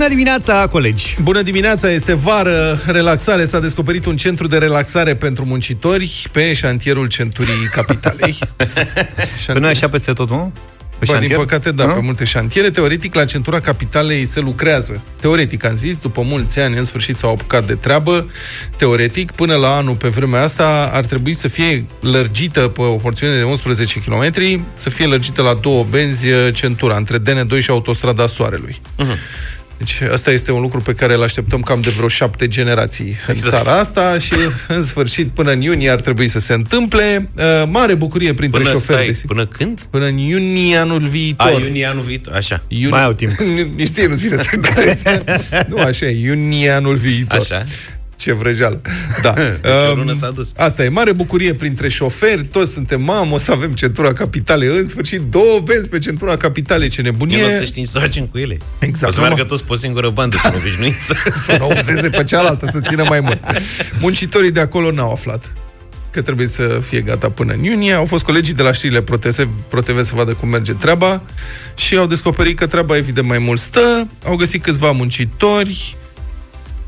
Bună dimineața, colegi! Bună dimineața, este vară, relaxare. S-a descoperit un centru de relaxare pentru muncitori pe șantierul centurii capitalei. Până așa peste tot, nu? Pe Bă, din păcate, da, A? pe multe șantiere. Teoretic, la centura capitalei se lucrează. Teoretic, am zis, după mulți ani, în sfârșit s-au apucat de treabă. Teoretic, până la anul, pe vremea asta, ar trebui să fie lărgită pe o porțiune de 11 km, să fie lărgită la două benzi centura, între DN2 și autostrada Soarelui. Uh-huh. Deci asta este un lucru pe care îl așteptăm cam de vreo șapte generații în exact. țara asta și în sfârșit până în iunie ar trebui să se întâmple. Uh, mare bucurie printre până șoferi. Stai, până când? Până în iunie anul viitor. A, iunie anul viitor, așa. Iuni... Mai au timp. Nici ție nu-ți vine să crezi. nu, așa e, iunie anul viitor. Așa. Ce vrăjeală. Da. deci s-a dus. Asta e mare bucurie printre șoferi, toți suntem mamă, o să avem centura capitale. În sfârșit, două benzi pe centura capitale, ce nebunie. Eu nu să știi să facem cu ele. Exact. O să meargă toți pe o singură bandă, cum obișnuiți. să nu auzeze pe cealaltă, să țină mai mult. Muncitorii de acolo n-au aflat că trebuie să fie gata până în iunie. Au fost colegii de la știrile ProTV să vadă cum merge treaba și au descoperit că treaba evident mai mult stă. Au găsit câțiva muncitori,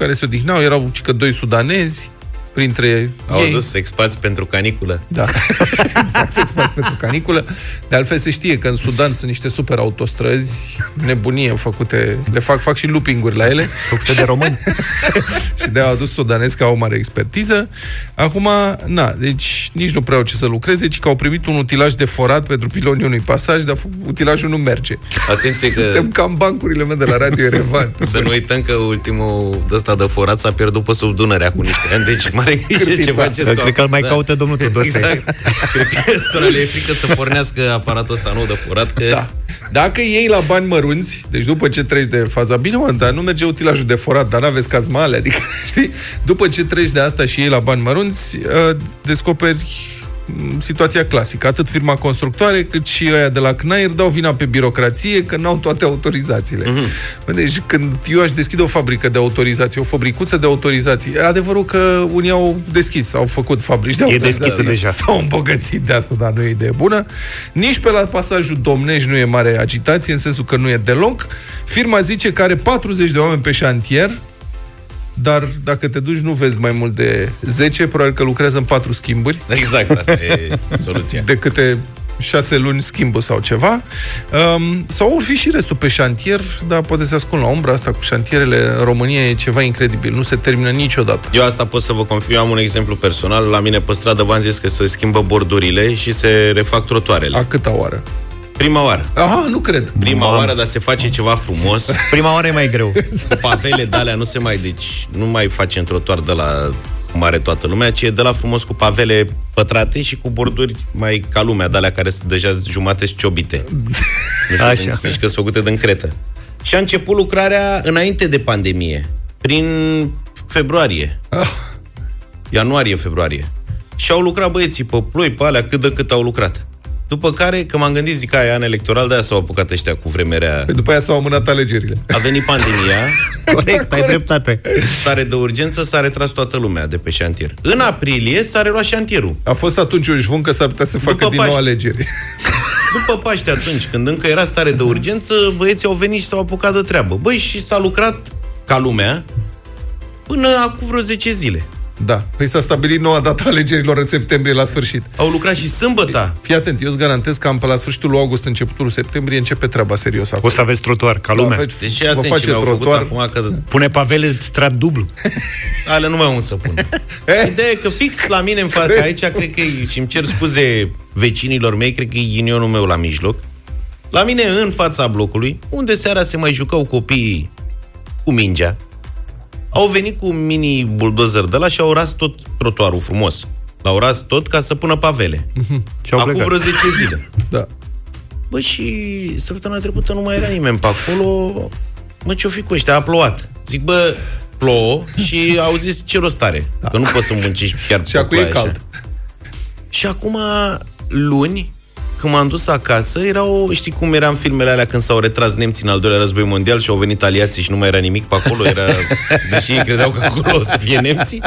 care se odihnau, erau cică doi sudanezi, printre Au ei. dus expați pentru caniculă. Da, exact, expați pentru caniculă. De altfel se știe că în Sudan sunt niște super autostrăzi, nebunie făcute, le fac, fac și looping-uri la ele. Făcute de români. și de-au adus sudanezi ca o mare expertiză. Acum, na, deci nici nu prea au ce să lucreze, ci că au primit un utilaj de forat pentru pilonii unui pasaj, dar utilajul nu merge. Atenție că... Suntem cam bancurile mele de la Radio Erevan. să nu uităm că ultimul ăsta de forat s-a pierdut pe sub Dunărea cu niște ani, deci mare grijă ce faceți. Cred că îl mai da. caută domnul Tudose. Exact. Cred că ăstora le e frică să pornească aparatul ăsta nou de furat. Că... Da. Dacă iei la bani mărunți, deci după ce treci de faza, bine mă, dar nu merge utilajul de forat, dar n-aveți caz male, adică, știi, după ce treci de asta și iei la bani mărunți, uh, descoperi situația clasică. Atât firma constructoare, cât și aia de la CNAIR dau vina pe birocrație că n-au toate autorizațiile. Mm-hmm. Deci când eu aș deschide o fabrică de autorizații, o fabricuță de autorizații, e adevărul că unii au deschis, au făcut fabrici de autorizații. E deschisă deja. S-au îmbogățit de asta, dar nu e idee bună. Nici pe la pasajul Domnești nu e mare agitație, în sensul că nu e deloc. Firma zice că are 40 de oameni pe șantier, dar dacă te duci nu vezi mai mult de 10, probabil că lucrează în 4 schimburi. Exact, asta e soluția. De câte șase luni schimbă sau ceva. Um, sau ori fi și restul pe șantier, dar poate să ascund la umbra asta cu șantierele în România e ceva incredibil. Nu se termină niciodată. Eu asta pot să vă confirm. am un exemplu personal. La mine pe stradă v-am zis că se schimbă bordurile și se refac trotuarele. A câta oară? Prima oară. Aha, nu cred. Prima Mam. oară, dar se face ceva frumos. Prima oară e mai greu. Cu pavele de alea nu se mai, deci nu mai face în trotuar de la mare toată lumea, ci e de la frumos cu pavele pătrate și cu borduri mai ca lumea, de alea care sunt deja jumate șciobite. Nu știu, Așa. Zici că sunt făcute din cretă. Și a început lucrarea înainte de pandemie, prin februarie. Ah. Ianuarie-februarie. Și au lucrat băieții pe ploi, pe alea, cât de cât au lucrat. După care, că m-am gândit, zic, aia an electoral, de-aia s-au apucat ăștia cu vremerea... Păi după aia s-au amânat alegerile. A venit pandemia. Corect, ai dreptate. Stare de urgență, s-a retras toată lumea de pe șantier. În aprilie s-a reluat șantierul. A fost atunci un jvun că s-ar putea să facă După din Paște. nou alegeri. După Paște atunci, când încă era stare de urgență, băieții au venit și s-au apucat de treabă. Băi, și s-a lucrat ca lumea până acum vreo 10 zile. Da. Păi s-a stabilit noua data alegerilor în septembrie la sfârșit. Au lucrat și sâmbătă. Fii atent, eu îți garantez că am pe la sfârșitul lui august, începutul septembrie, începe treaba serios acolo. O să aveți trotuar, ca lumea. Da, deci, vă face trotuar. Acum că... Pune pavele strat dublu. Ale nu mai un să pun. Eh? Ideea e că fix la mine în față, aici cred că e, și îmi cer scuze vecinilor mei, cred că e ghinionul meu la mijloc. La mine în fața blocului, unde seara se mai jucau copiii cu mingea, au venit cu un mini buldozer de la și au ras tot trotuarul frumos. L-au ras tot ca să pună pavele. Și Acum vreo 10 zile. da. Bă, și săptămâna trecută nu mai era nimeni pe acolo. Mă, ce-o fi cu ăștia? A plouat. Zic, bă, plouă și au zis ce rost are. Da. Că nu poți să muncești chiar Și acum e cald. Și acum, luni, când m-am dus acasă, erau, știi cum eram filmele alea când s-au retras nemții în al doilea război mondial și au venit aliații și nu mai era nimic pe acolo, era, deși ei credeau că acolo o să fie nemții.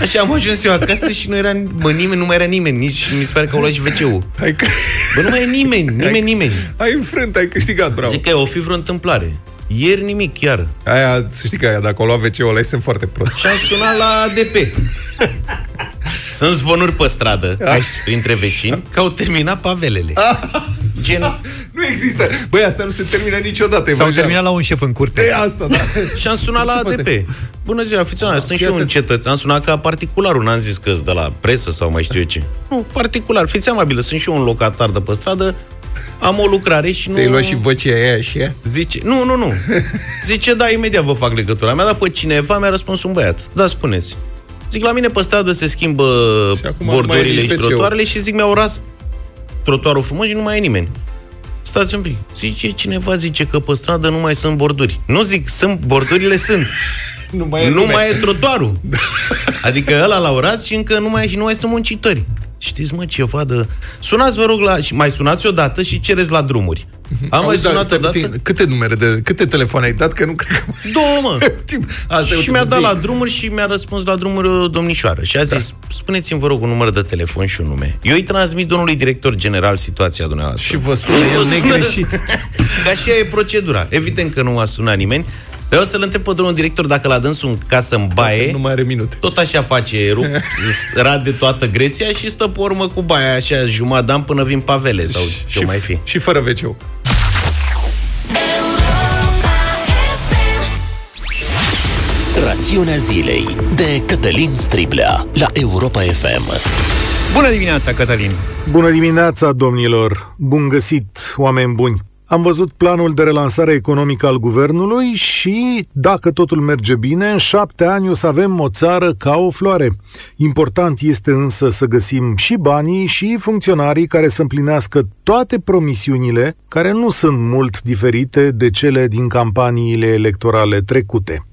Așa am ajuns eu acasă și nu era, bă, nimeni, nu mai era nimeni, nici mi se pare că au luat și wc Bă, nu mai e nimeni, nimeni, ai, nimeni. Ai înfrânt, ai câștigat, bravo. Zic că o fi vreo întâmplare. Ieri nimic, chiar. Aia, să știi că aia, dacă o lua wc ăla, sunt foarte prost. Și am sunat la ADP. Sunt zvonuri pe stradă, printre vecini, că au terminat pavelele. Gen... Nu există. Băi, asta nu se termină niciodată. S-au terminat la un șef în curte. E asta, da. Și am sunat la ADP. Bună ziua, fiți da, sunt și eu un cetățean. Am sunat ca particular, n-am zis că de la presă sau mai știu eu ce. Nu, particular, fiți amabilă, sunt și eu un locatar de pe stradă, am o lucrare și nu... Ți-ai luat și vocea aia și ea? Zice, nu, nu, nu. Zice, da, imediat vă fac legătura. Mi-a dat pe cineva, mi-a răspuns un băiat. Da, spuneți. Zic, la mine pe stradă se schimbă și bordurile și trotuarele și zic, mi-au ras trotuarul frumos și nu mai e nimeni. Stați un pic. Zice, cineva zice că pe stradă nu mai sunt borduri. Nu zic, sunt, bordurile sunt. Nu mai e, nu mai e trotuarul. adică ăla l-au ras și încă nu mai, și nu mai sunt muncitori. Știți, mă, ceva de... Sunați, vă rog, la... și mai sunați odată și cereți la drumuri. Am mai sunat da, odată... Câte numere de... Câte telefoane ai dat? Că nu cred că... Două, mă. Asta și mi-a dat la drumuri și mi-a răspuns la drumuri o domnișoară. Și a da. zis, da. spuneți-mi, vă rog, un număr de telefon și un nume. Eu îi transmit domnului director general situația dumneavoastră. Și vă sună el negreșit. Ca și e procedura. Evident că nu a sunat nimeni. Vreau să-l întreb pe domnul director dacă la dânsul în casă în baie... Nu mai are minute. Tot așa face, rup, rade toată gresia și stă pe urmă cu baia așa jumătate până vin pavele sau ce și, mai fi. Și fără wc Rațiunea zilei de Cătălin Striblea la Europa FM. Bună dimineața, Cătălin! Bună dimineața, domnilor! Bun găsit, oameni buni! Am văzut planul de relansare economică al guvernului și, dacă totul merge bine, în șapte ani o să avem o țară ca o floare. Important este însă să găsim și banii și funcționarii care să împlinească toate promisiunile, care nu sunt mult diferite de cele din campaniile electorale trecute.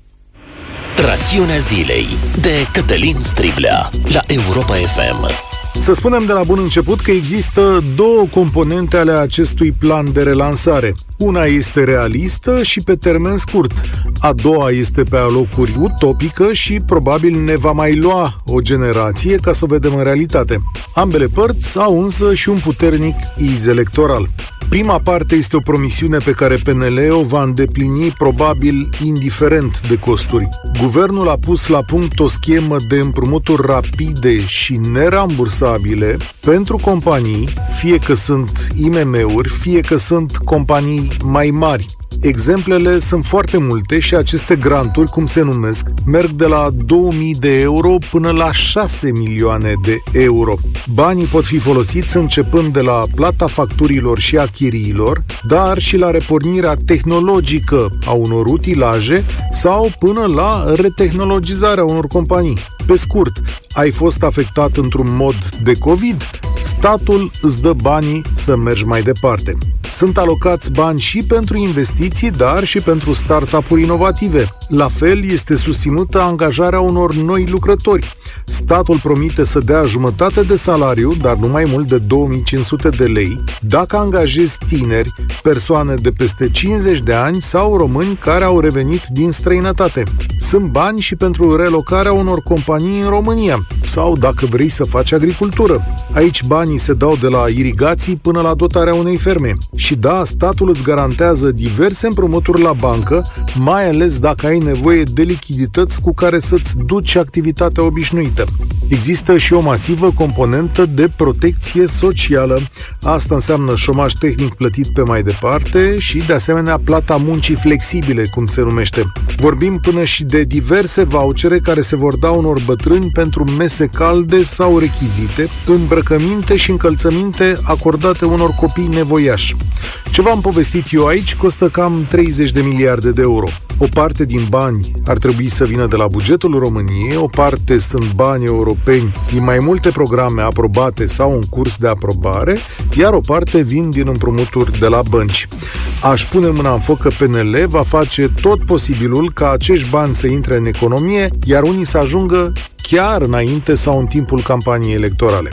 Rațiunea zilei de Cătălin Striblea la Europa FM. Să spunem de la bun început că există două componente ale acestui plan de relansare. Una este realistă și pe termen scurt. A doua este pe alocuri utopică și probabil ne va mai lua o generație ca să o vedem în realitate. Ambele părți au însă și un puternic iz electoral. Prima parte este o promisiune pe care PNL o va îndeplini probabil indiferent de costuri. Guvernul a pus la punct o schemă de împrumuturi rapide și nerambursabile pentru companii, fie că sunt IMM-uri, fie că sunt companii mai mari. Exemplele sunt foarte multe și aceste granturi, cum se numesc, merg de la 2000 de euro până la 6 milioane de euro. Banii pot fi folosiți începând de la plata facturilor și achiriilor, dar și la repornirea tehnologică a unor utilaje sau până la retehnologizarea unor companii. Pe scurt, ai fost afectat într-un mod de COVID? Statul îți dă banii să mergi mai departe. Sunt alocați bani și pentru investiții, dar și pentru startup-uri inovative. La fel, este susținută angajarea unor noi lucrători. Statul promite să dea jumătate de salariu, dar nu mai mult de 2500 de lei, dacă angajezi tineri, persoane de peste 50 de ani sau români care au revenit din străinătate. Sunt bani și pentru relocarea unor companii în România sau dacă vrei să faci agricultură. Aici banii se dau de la irigații până la dotarea unei ferme. Și da, statul îți garantează diverse împrumuturi la bancă, mai ales dacă ai nevoie de lichidități cu care să-ți duci activitatea obișnuită. Există și o masivă componentă de protecție socială. Asta înseamnă șomaj tehnic plătit pe mai departe și, de asemenea, plata muncii flexibile, cum se numește. Vorbim până și de diverse vouchere care se vor da unor bătrâni pentru mese calde sau rechizite, îmbrăcăminte și încălțăminte acordate unor copii nevoiași. Ce v-am povestit eu aici costă cam 30 de miliarde de euro. O parte din bani ar trebui să vină de la bugetul României, o parte sunt bani europeni din mai multe programe aprobate sau în curs de aprobare, iar o parte vin din împrumuturi de la bănci. Aș pune mâna în foc că PNL va face tot posibilul ca acești bani să intre în economie, iar unii să ajungă chiar înainte sau în timpul campaniei electorale.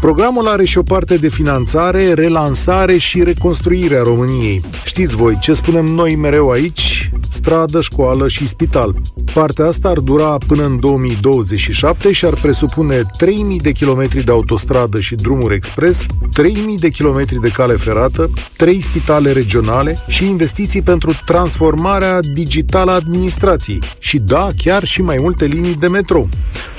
Programul are și o parte de finanțare, relansare și reconstruire a României. Știți voi, ce spunem noi mereu aici? stradă, școală și spital. Partea asta ar dura până în 2027 și ar presupune 3000 de kilometri de autostradă și drumuri expres, 3000 de kilometri de cale ferată, 3 spitale regionale și investiții pentru transformarea digitală a administrației. Și da, chiar și mai multe linii de metrou.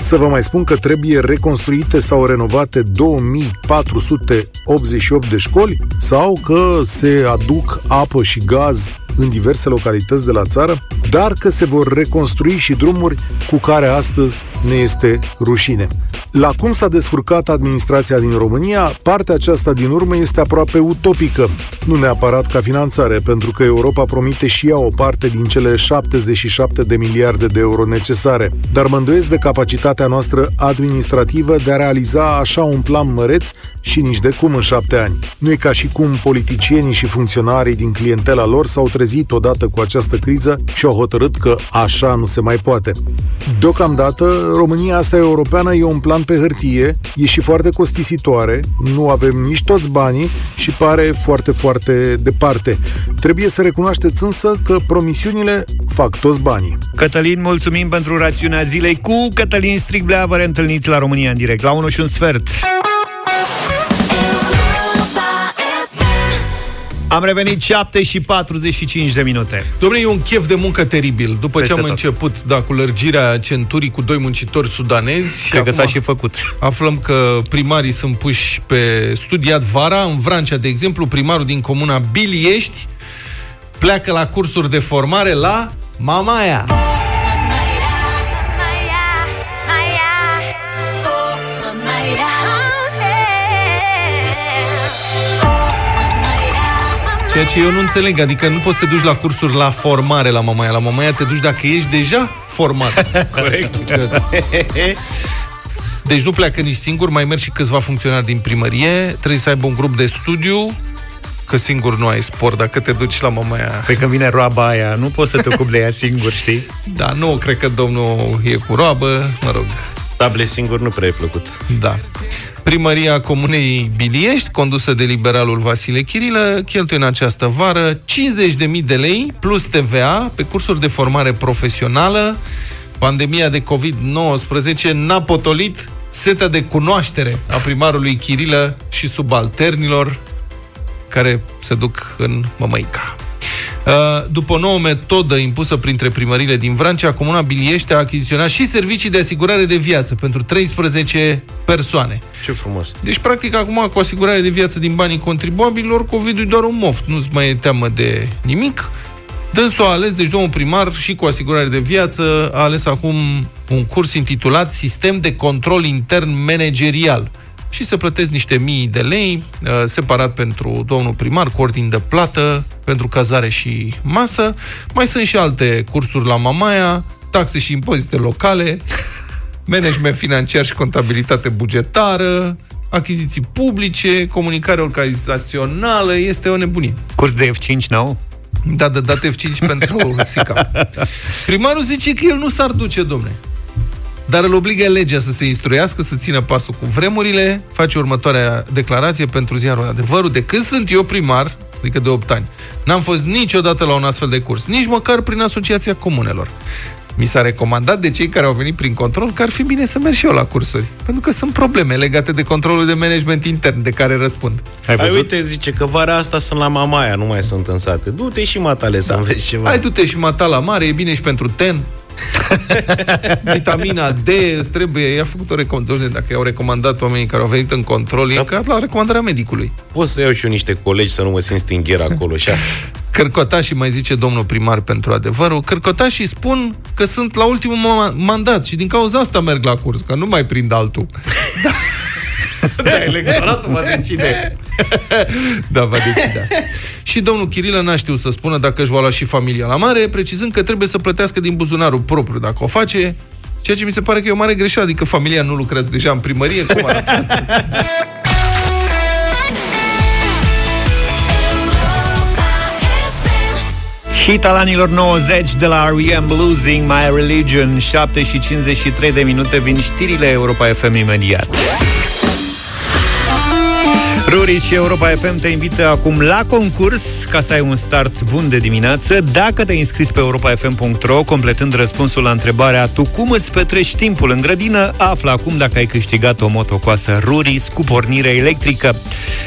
Să vă mai spun că trebuie reconstruite sau renovate 2488 de școli sau că se aduc apă și gaz în diverse localități de la țară, dar că se vor reconstrui și drumuri cu care astăzi ne este rușine. La cum s-a descurcat administrația din România, partea aceasta din urmă este aproape utopică, nu neapărat ca finanțare, pentru că Europa promite și ea o parte din cele 77 de miliarde de euro necesare, dar mă îndoiesc de capacitatea noastră administrativă de a realiza așa un plan măreț și nici de cum în șapte ani. Nu e ca și cum politicienii și funcționarii din clientela lor s-au trezit odată cu această criză și au hotărât că așa nu se mai poate. Deocamdată, România asta europeană e un plan pe hârtie, e și foarte costisitoare, nu avem nici toți banii și pare foarte, foarte departe. Trebuie să recunoașteți însă că promisiunile fac toți banii. Cătălin, mulțumim pentru rațiunea zilei cu Cătălin Striglea. Vă reîntâlniți la România în direct, la 1 și un sfert. Am revenit 7 și 45 de minute. Domnule, e un chef de muncă teribil. După Peste ce am tot. început, da, cu lărgirea centurii cu doi muncitori sudanezi, Cred că acum s-a și făcut. aflăm că primarii sunt puși pe studiat vara. În Vrancea, de exemplu, primarul din comuna Biliești pleacă la cursuri de formare la Mamaia. Ceea ce eu nu înțeleg, adică nu poți să te duci la cursuri la formare la Mamaia. La Mamaia te duci dacă ești deja format. Corect. Deci nu pleacă nici singur, mai merg și câțiva funcționari din primărie, trebuie să aibă un grup de studiu, că singur nu ai spor dacă te duci la Mamaia. Pe când vine roaba aia, nu poți să te ocupi de ea singur, știi? Da, nu cred că domnul e cu roabă, mă rog, Table singur nu prea e plăcut. da. Primăria Comunei Biliești, condusă de liberalul Vasile Chirilă, cheltuie în această vară 50.000 de lei plus TVA pe cursuri de formare profesională. Pandemia de COVID-19 n-a potolit setea de cunoaștere a primarului Chirilă și subalternilor care se duc în Mămăica. Uh, După o nouă metodă impusă printre primările din Vrancea, Comuna Biliește a achiziționat și servicii de asigurare de viață pentru 13 persoane. Ce frumos. Deci, practic, acum, cu asigurare de viață din banii contribuabililor, COVID-ul e doar un moft, nu-ți mai e teamă de nimic. Dânsul a ales, deci domnul primar, și cu asigurare de viață, a ales acum un curs intitulat Sistem de control intern managerial. Și se plătesc niște mii de lei, uh, separat pentru domnul primar, cu ordin de plată, pentru cazare și masă. Mai sunt și alte cursuri la Mamaia, taxe și impozite locale, management financiar și contabilitate bugetară, achiziții publice, comunicare organizațională, este o nebunie. Curs de F5 nou? Da, da, dat F5 pentru SICA. Primarul zice că el nu s-ar duce, domne. Dar îl obligă legea să se instruiască, să țină pasul cu vremurile, face următoarea declarație pentru ziarul adevărul. De când sunt eu primar, adică de 8 ani, n-am fost niciodată la un astfel de curs, nici măcar prin Asociația Comunelor. Mi s-a recomandat de cei care au venit prin control că ar fi bine să merg și eu la cursuri. Pentru că sunt probleme legate de controlul de management intern de care răspund. Ai Hai, văzut? uite, zice că vara asta sunt la Mamaia, nu mai sunt în sate. Du-te și matale să înveți ceva. Hai, du-te și mata la mare, e bine și pentru ten. Vitamina D îți trebuie. I-a făcut o recomandare. Dacă i-au recomandat oamenii care au venit în control, e ca la recomandarea medicului. Pot să iau și eu niște colegi să nu mă simt stingher acolo, așa. Cărcotașii, mai zice domnul primar pentru adevărul, cărcotașii spun că sunt la ultimul ma- mandat și din cauza asta merg la curs, că nu mai prind altul. Da, electoratul va decide. da, va decide asta. Și domnul Chirilă n-a știut să spună dacă își va lua și familia la mare, precizând că trebuie să plătească din buzunarul propriu dacă o face, ceea ce mi se pare că e o mare greșeală, adică familia nu lucrează deja în primărie, cum arată? Hit al anilor 90 de la R.E.M. Losing My Religion 7 și 53 de minute vin știrile Europa FM imediat Ruri și Europa FM te invită acum la concurs ca să ai un start bun de dimineață. Dacă te-ai înscris pe europafm.ro, completând răspunsul la întrebarea Tu cum îți petrești timpul în grădină, află acum dacă ai câștigat o motocoasă Ruris cu pornire electrică.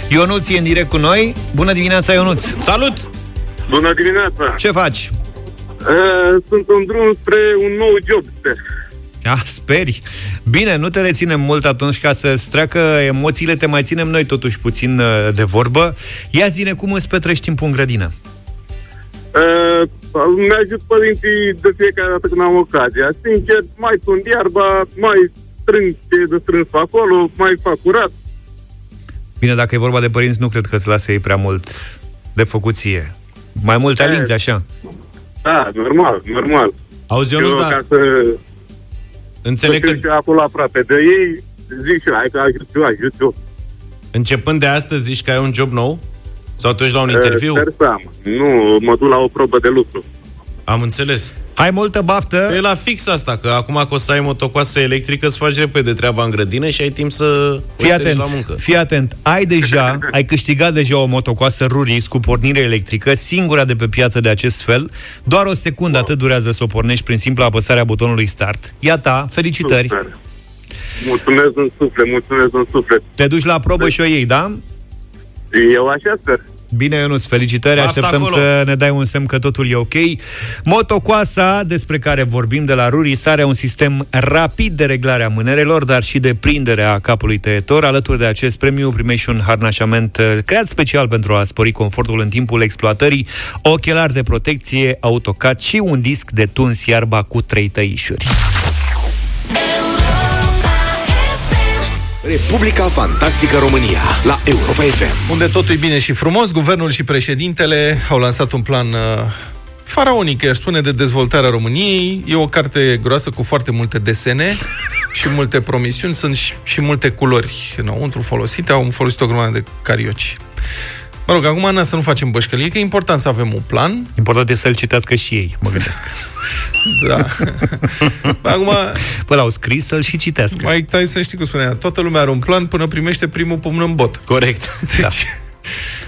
Ionuț e în direct cu noi. Bună dimineața, Ionuț! Salut! Bună dimineața! Ce faci? Uh, sunt în drum spre un nou job, sper. Ah, speri. Bine, nu te reținem mult atunci ca să-ți treacă emoțiile, te mai ținem noi totuși puțin uh, de vorbă. Ia zine cum îți petrești timpul în grădină. Uh, mi-ajut părinții de fiecare dată când am ocazia. Sincer, mai sunt iarba, mai strâng ce e de strâns pe acolo, mai fac curat. Bine, dacă e vorba de părinți, nu cred că îți lasă ei prea mult de făcuție. Mai mult alinți, așa. Da, normal, normal. Auzi, Eu, Ionuț, da, ca să, înțeleg să că fiu și eu acolo aproape de ei, zic și eu, hai că ajut eu, ajut eu. începând de astăzi zici că ai un job nou? Sau tu ești la un Uh, interviu? Sper să am. Nu, mă duc la o probă de lucru. Am înțeles. Hai multă baftă! E la fix asta, că acum că o să ai motocoasă electrică, îți faci repede treaba în grădină și ai timp să Fii o treci la atent, muncă. fii atent. Ai deja, ai câștigat deja o motocoasă Ruris cu pornire electrică, singura de pe piață de acest fel. Doar o secundă atât durează să o pornești prin simpla apăsare a butonului Start. Iată, felicitări! Super. Mulțumesc în suflet, mulțumesc în suflet. Te duci la probă și o iei, da? Eu așa sper. Bine, Ionuț, felicitări, Baftă așteptăm acolo. să ne dai un semn că totul e ok. Motocoasa, despre care vorbim de la Ruris, are un sistem rapid de reglare a mânerelor, dar și de prindere a capului tăietor. Alături de acest premiu primești și un harnașament uh, creat special pentru a spori confortul în timpul exploatării, ochelari de protecție, autocat și un disc de tuns iarba cu trei tăișuri. Republica Fantastică România la Europa FM. Unde totul e bine și frumos, guvernul și președintele au lansat un plan uh, faraonic, aș spune, de dezvoltarea României. E o carte groasă cu foarte multe desene și multe promisiuni. Sunt și, și multe culori înăuntru folosite. Au folosit o grămadă de carioci. Mă rog, acum, Ana, să nu facem bășcălie, că e important să avem un plan. Important e să-l citească și ei, mă gândesc. Da. acum, Păi l-au scris să-l și citească. mai tai să știi cum spunea, toată lumea are un plan până primește primul pumn în bot. Corect. Deci, da.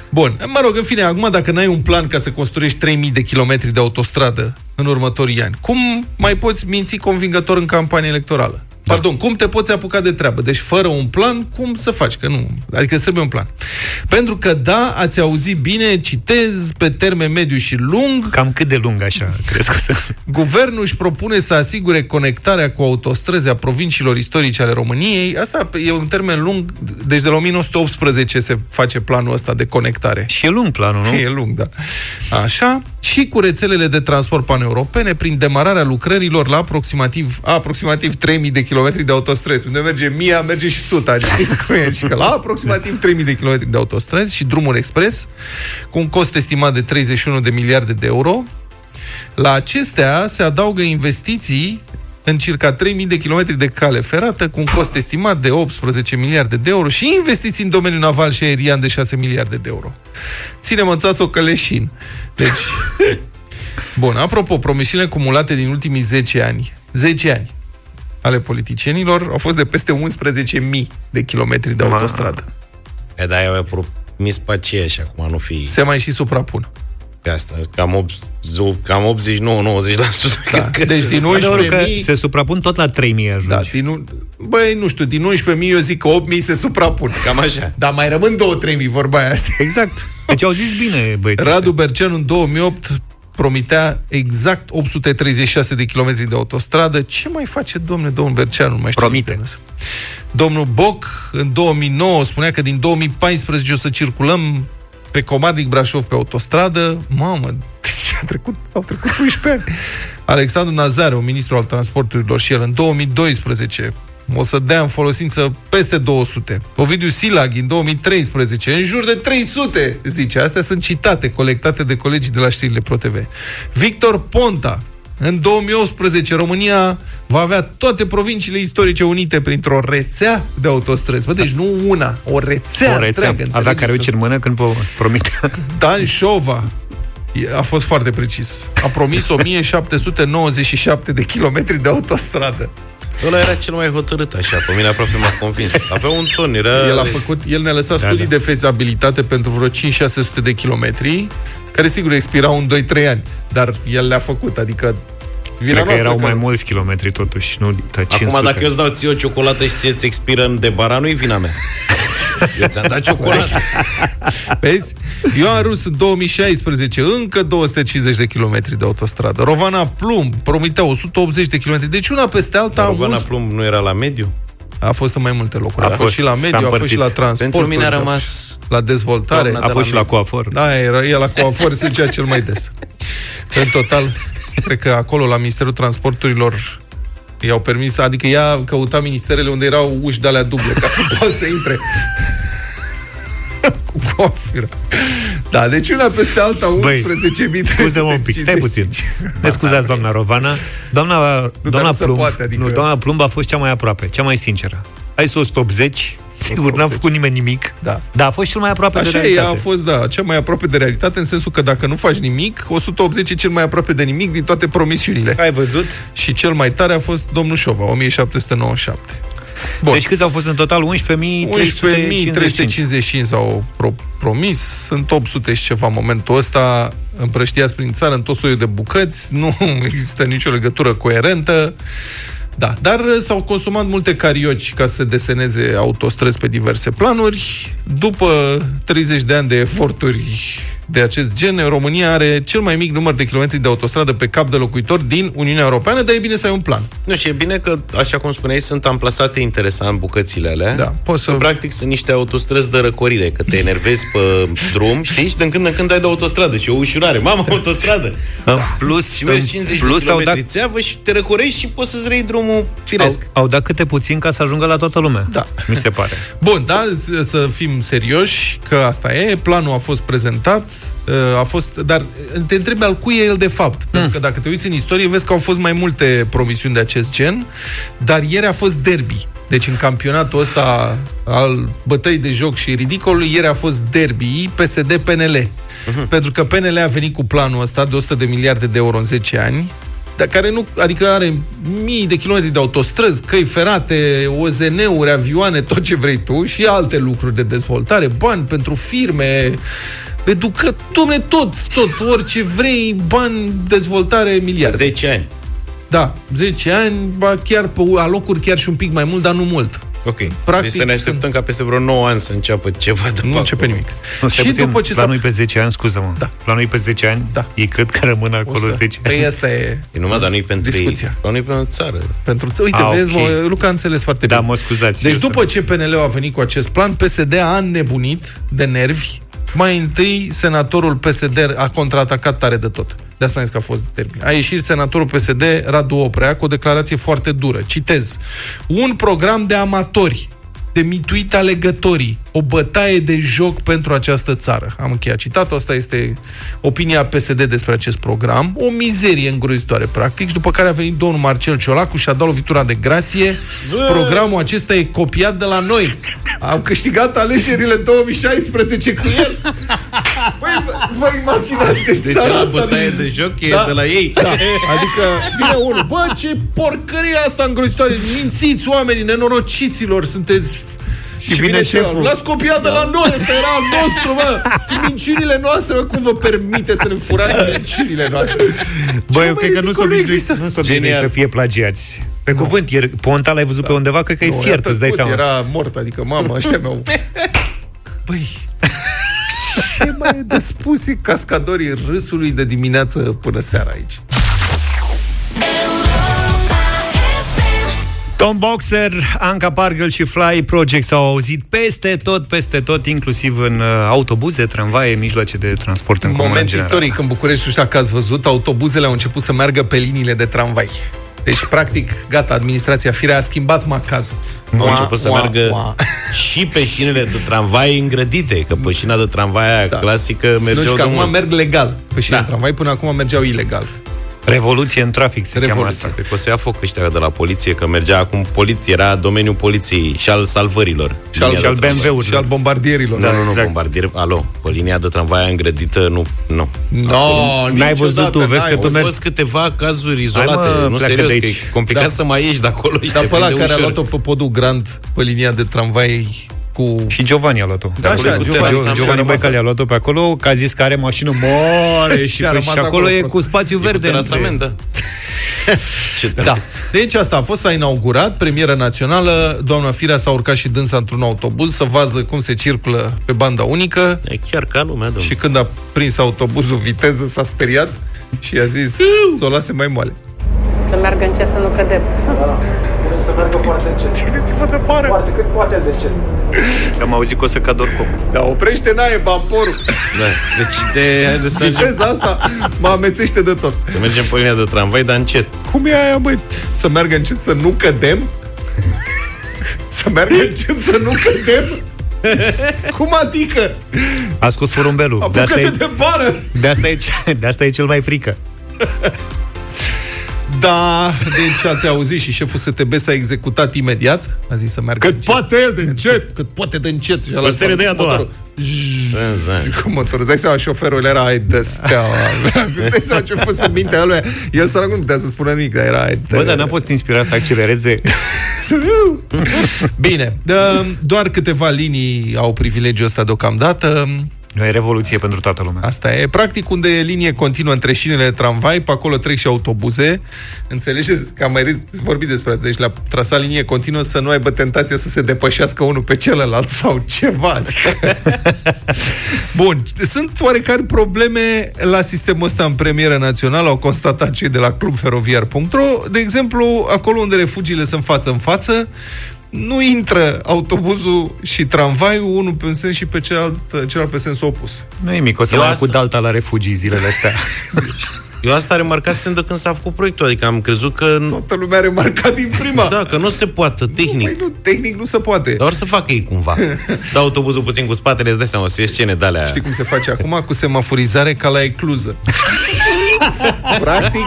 Bun, mă rog, în fine, acum dacă n-ai un plan ca să construiești 3000 de kilometri de autostradă în următorii ani, cum mai poți minți convingător în campanie electorală? Da. Pardon, cum te poți apuca de treabă? Deci fără un plan, cum să faci? Că nu, adică îți trebuie un plan. Pentru că da, ați auzit bine, citez, pe termen mediu și lung, Cam cât de lung așa, crezi că să... Guvernul își propune să asigure conectarea cu autostrăzi a provinciilor istorice ale României. Asta e un termen lung, deci de la 1918 se face planul ăsta de conectare. Și e lung planul, nu? E lung, da. Așa, și cu rețelele de transport paneuropene prin demararea lucrărilor la aproximativ, aproximativ 3000 de kilometri de autostrăzi. Unde merge 1000, merge și 100. Știți cum e? Și că la aproximativ 3000 de kilometri de autostrăzi și drumul expres, cu un cost estimat de 31 de miliarde de euro. La acestea se adaugă investiții în circa 3000 de kilometri de cale ferată, cu un cost estimat de 18 miliarde de euro și investiții în domeniul naval și aerian de 6 miliarde de euro. Ține mățați-o căleșin. Deci, bun, apropo, promisiunile cumulate din ultimii 10 ani, 10 ani, ale politicienilor au fost de peste 11.000 de kilometri de autostradă. E, da, eu am promis pe aceea și acum nu fi Se mai și suprapun. Pe asta. Cam, 8, cam 89-90%. Da. Deci din Adevărul că 11.000 se suprapun tot la 3000 ajungi. Da, din, u- băi, nu știu, din 11.000 eu zic că 8.000 se suprapun. Cam așa. Dar mai rămân 2-3.000, vorba aia, știi? Exact. Deci au zis bine, băieți. Radu Berceanu în 2008 promitea exact 836 de kilometri de autostradă. Ce mai face, domnule, domnul Berceanu? Nu mai știu Promite. nimic de asta. Domnul Boc, în 2009, spunea că din 2014 o să circulăm pe Comarnic Brașov pe autostradă. Mamă, deci a trecut, au trecut 11 ani. Alexandru Nazare, un ministru al transporturilor și el, în 2012 o să dea în folosință peste 200. Ovidiu Silag, în 2013, în jur de 300, zice. Astea sunt citate, colectate de colegii de la știrile ProTV. Victor Ponta, în 2018, România va avea toate provinciile istorice unite printr-o rețea de autostrăzi. Bă, deci nu una, o rețea, o rețea. întreagă. Avea înțelegeți? care în mână când po- promite. Dan Șova e- a fost foarte precis. A promis 1797 de kilometri de autostradă. Ăla era cel mai hotărât așa, pe mine aproape m-a convins. Avea un ton, era... El a făcut, el ne-a lăsat Da, studii da. de fezabilitate pentru vreo 5-600 de kilometri, care sigur expirau în 2-3 ani, dar el le-a făcut, adică vina Cred că noastră erau că- mai mulți kilometri totuși, nu de 500. Acum, dacă eu îți dau ție o ciocolată și ție îți expiră în debara, nu-i vina mea. Eu ți-am dat ciocolată. Vezi? Eu am rus în 2016 încă 250 de kilometri de autostradă. Rovana Plumb promitea 180 de kilometri. Deci una peste alta a, Rovana avut, Plumb nu era la mediu? a fost în mai multe locuri. A, A fost, fost. și la S-a mediu, a fost împărțit. și la transport. Pentru mine a rămas la dezvoltare. doamna A de fost la și la mine. coafor. Da, era el la coafor, se ducea cel mai des. În total, cred că acolo, la Ministerul Transporturilor, i-au permis, adică ea căuta ministerele unde erau uși de alea duble, ca să poată să intre. Cu coafură. Da, deci una peste alta, Băi, 11.000 Scuză-mă un pic, stai puțin. Ne scuzați, doamna Rovana. Doamna, dar doamna nu se Plumb, poate, adică- nu, doamna Plumb a fost cea mai aproape, cea mai sinceră. Hai să 180, sigur, n-a făcut nimeni nimic. Da. Dar a fost cel mai aproape de Așa e, realitate. ea a fost, da, cea mai aproape de realitate, în sensul că dacă nu faci nimic, 180 e cel mai aproape de nimic din toate promisiunile. Ai văzut? Și cel mai tare a fost domnul Șova, 1797. Bun. Deci câți au fost în total? 11.355. 11.355 s-au pro- promis, sunt 800 și ceva în momentul ăsta, împrăștiați prin țară în tot soiul de bucăți, nu există nicio legătură coerentă. Da, dar s-au consumat multe carioci ca să deseneze autostrăzi pe diverse planuri. După 30 de ani de eforturi de acest gen, România are cel mai mic număr de kilometri de autostradă pe cap de locuitor din Uniunea Europeană, dar e bine să ai un plan. Nu, și e bine că, așa cum spuneai, sunt amplasate interesant bucățile alea. Da, poți să- Că, practic sunt niște autostrăzi de răcorire, că te enervezi pe drum, știi? Și din când în când ai de autostradă și o ușurare. Mamă, autostradă! În plus, Și mergi în 50 plus de au kilometri dat, țeavă și te răcorești și poți să-ți reiei drumul firesc. au, au dat câte puțin ca să ajungă la toată lumea. Da. Mi se pare. Bun, da, s- să fim serioși, că asta e, planul a fost prezentat, uh, a fost, dar uh, te întrebi al cui e el de fapt. Mm. Pentru că dacă te uiți în istorie, vezi că au fost mai multe promisiuni de acest gen, dar ieri a fost derby. Deci în campionatul ăsta al bătăi de joc și ridicolului, ieri a fost derby PSD-PNL. Uh-huh. Pentru că PNL a venit cu planul ăsta de 100 de miliarde de euro în 10 ani, dar care nu, adică are mii de kilometri de autostrăzi, căi ferate, OZN-uri, avioane, tot ce vrei tu și alte lucruri de dezvoltare, bani pentru firme, educă, domne, tot, tot, orice vrei, bani, dezvoltare, miliarde. 10 ani. Da, 10 ani, ba chiar pe alocuri chiar și un pic mai mult, dar nu mult. Ok. Practic, Practic, deci să ne așteptăm sunt- ca peste vreo 9 ani să înceapă ceva de Nu pe începe acolo. nimic. Nu, stai și puțin, după ce s-a... planul e pe 10 ani, scuză-mă. Da. Planul e pe 10 ani? Da. Ei cred că rămân acolo 10 ani. Păi asta e E numai, dar nu-i pentru Discuția. ei. Planul e pentru țară. pentru... Uite, Ah, vezi, ok. mă, Luca a înțeles foarte Da, bine. mă scuzați. Deci eu după ce PNL-ul a venit cu acest plan, PSD a înnebunit de nervi. Mai întâi, senatorul PSD a contraatacat tare de tot. De asta am zis că a fost derby. A ieșit senatorul PSD, Radu Oprea, cu o declarație foarte dură. Citez. Un program de amatori, de mituit alegătorii, o bătaie de joc pentru această țară. Am încheiat citatul, asta este opinia PSD despre acest program. O mizerie îngrozitoare, practic, și după care a venit domnul Marcel Ciolacu și a dat lovitura de grație. Programul acesta e copiat de la noi. Am câștigat alegerile 2016 cu el. Băi, vă, vă imaginați, deci, Deci țara la asta bătaie din- de joc e de la ei. da, adică vine unul, bă, ce porcărie asta îngrozitoare, mințiți oamenii, nenorociților, sunteți... Și, vine vine șeful. celălalt, L-ați copiat de la noi, ăsta era al nostru, mă! Sunt minciunile noastre, mă, cum vă permite să ne furați minciunile noastre? Bă, Ce eu mai cred că nu ridicol s-o nu există. nu s-o Genial. să fie plagiați. Pe cuvânt, ieri Ponta l-ai văzut pe undeva, cred că e Nu, fiert, i-a îți dai tăcut, seama. Era mort, adică mama, ăștia mi-au... Băi, ce mai e de spus e cascadorii râsului de dimineață până seara aici? Tom Boxer, Anca Pargel și Fly Project s-au auzit peste tot, peste tot, inclusiv în uh, autobuze, tramvaie, mijloace de transport în comun. Moment în general. istoric în București, nu știu dacă ați văzut, autobuzele au început să meargă pe liniile de tramvai. Deci, practic, gata, administrația Firea a schimbat macazul. Au început să Ua, meargă ua. și pe șinele de tramvai îngrădite, că pe șina de tramvai aia Da. clasică Nu, mergeau ci de că acum mult. merg legal pe șine Da. de tramvai, până acum mergeau ilegal. Revoluție în trafic se cheamă Revoluție. asta. Cred că o să ia foc ăștia de la poliție, că mergea acum poliție, era domeniul poliției și al salvărilor. Și al, Linia și al de tramvai. BMW-urilor. și al bombardierilor. Nu, nu, nu, Exact. bombardier, alo, pe linia de tramvai îngrădită, nu, nu. No, N-ai văzut tu, vezi că tu Au mergi- fost câteva cazuri izolate, Hai, mă, nu pleacă serios, de că e aici. complicat Da. să mai ieși de acolo și Dar te pe ăla prinde care a ușor. luat-o pe podul Grand pe linia de tramvai cu... Și Giovanni a luat-o. Da, acolo așa, e cu Giovanni, terasa, și a Giovanni rămas- Becali a luat-o pe acolo, că a zis că are mașină mare și, Și a și, rămas și acolo acolo e prost. cu spațiu E cu verde. terasament, între- da. Ce Da. Deci asta a fost, s-a inaugurat, premieră națională, doamna Firea s-a urcat și dânsa într-un autobuz să vază cum se circulă pe banda unică E chiar ca lumea, domnule. și când a prins autobuzul viteză s-a speriat și i-a zis să o lase mai moale. Să meargă încet să nu cădem. să meargă foarte încet. Țineți-vă de pară! Foarte, cât poate de încet. Am auzit că o să cad oricum. Dar oprește naie bamporul! Da. Deci de, haide să, mergem, Viteza asta mă amețește de tot. să mergem pe linia de tramvai, dar încet. Cum e aia, băi? Să meargă încet să nu cădem? Să meargă încet să nu cădem? Cum adică? A scos furumbelul. De asta, Apucă-te e, de bară! de, asta e, ce- de asta e cel mai frică. Da, deci ați auzit și șeful STB s-a executat imediat. A zis să meargă Cât încet. poate el de încet. Cât poate de încet. Și a Păstele lăsat de a doua. motorul. Vânză. Cu motorul. Îți dai seama, șoferul era ai de steaua. Îți dai seama ce a fost în mintea lui. El săracul nu putea să spună nimic, dar era ai de... Bă, dar n-a fost inspirat să accelereze. Bine, dă- doar câteva linii au privilegiul ăsta deocamdată. Nu e revoluție pentru toată lumea. Asta e. Practic, unde e linie continuă între șinele de tramvai, pe acolo trec și autobuze. Înțelegeți că am mai râs, vorbit despre asta. Deci, la trasat linie continuă să nu aibă tentația să se depășească unul pe celălalt sau ceva. Adică- Bun. Sunt oarecare probleme la sistemul ăsta în premieră națională, au constatat cei de la clubferoviar.ro. De exemplu, acolo unde refugiile sunt față în față, nu intră autobuzul și tramvaiul, unul pe un sens și pe celălalt, celălalt pe sens opus. Nu e mic, o să Eu mai ia asta- cu dalta la refugii zilele astea. Eu asta remarcasem de când s-a făcut proiectul, adică am crezut că... Toată lumea a remarcat din prima. Da, că nu se poate, Păi tehnic. nu, tehnic nu se poate. Dar or să facă ei cumva. Da autobuzul puțin cu spatele, îți dai seama, o să iei scene de alea. Știi cum se face acum? Cu semaforizare ca la ecluză. Practic,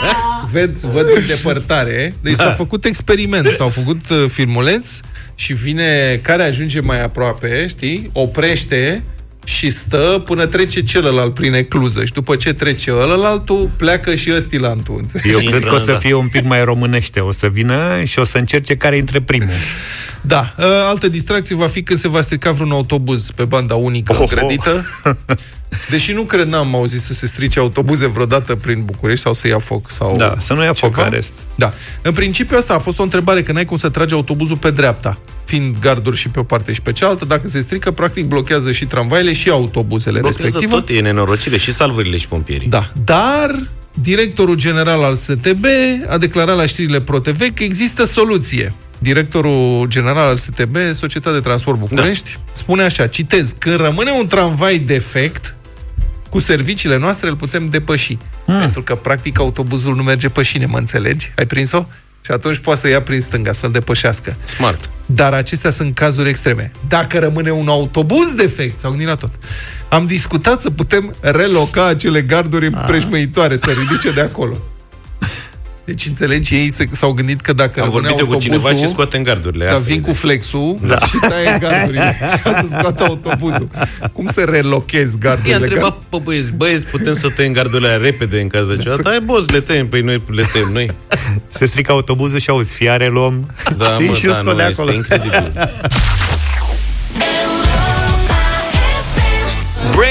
ved, văd în depărtare. Deci Da. s-a făcut experiment, s-au făcut uh, filmuleț și vine care ajunge mai aproape, știi, oprește și stă până trece celălalt prin ecluză. Și după ce trece ălălaltul, pleacă și ăstilantul. înțelegi? Eu Intră, cred că o să da. fie un pic mai românește. O să vină și o să încerce care intre primul. Da, uh, altă distracție va fi când se va strica vreun autobuz pe banda unică Oh, oh. încredită. Deși nu cred, n-am auzit să se strice autobuze vreodată prin București sau să ia foc. Sau Da, să nu ia foc ceva. în rest. Da. În principiu asta a fost o întrebare, că n-ai cum să tragi autobuzul pe dreapta, fiind garduri și pe o parte și pe cealaltă. Dacă se strică, practic blochează și tramvaile și autobuzele Blochează respective. tot, e nenorocire, și salvările și pompierii. Da, dar directorul general al STB a declarat la știrile ProTV că există soluție. Directorul general al STB, Societatea de Transport București, da. spune așa, citez, când rămâne un tramvai defect, cu serviciile noastre îl putem depăși. Mm. Pentru că, practic, autobuzul nu merge pe șine, mă înțelegi? Ai prins-o? Și atunci poate să ia prin stânga, să-l depășească. Smart. Dar acestea sunt cazuri extreme. Dacă rămâne un autobuz defect, s-au gândit la tot. Am discutat să putem reloca acele garduri împrejmuitoare, să ridice de acolo. Deci, înțelegi, ei se- s-au gândit că dacă Am rămâne vorbit eu cu autobuzul, cineva și scoatem gardurile. dar Asta vin e cu de- flexul da. și taie gardurile ca să scoată autobuzul. Cum să relochezi gardurile? I-a întrebat pe băieți, băieți, putem să tăiem gardurile alea repede în caz de ceva? Da, boss, le tăiem, păi noi le tăiem noi. Se strică autobuzul și auzi, fiare luăm. Da, Știi? mă, și îl da, scot nu, de este acolo. incredibil.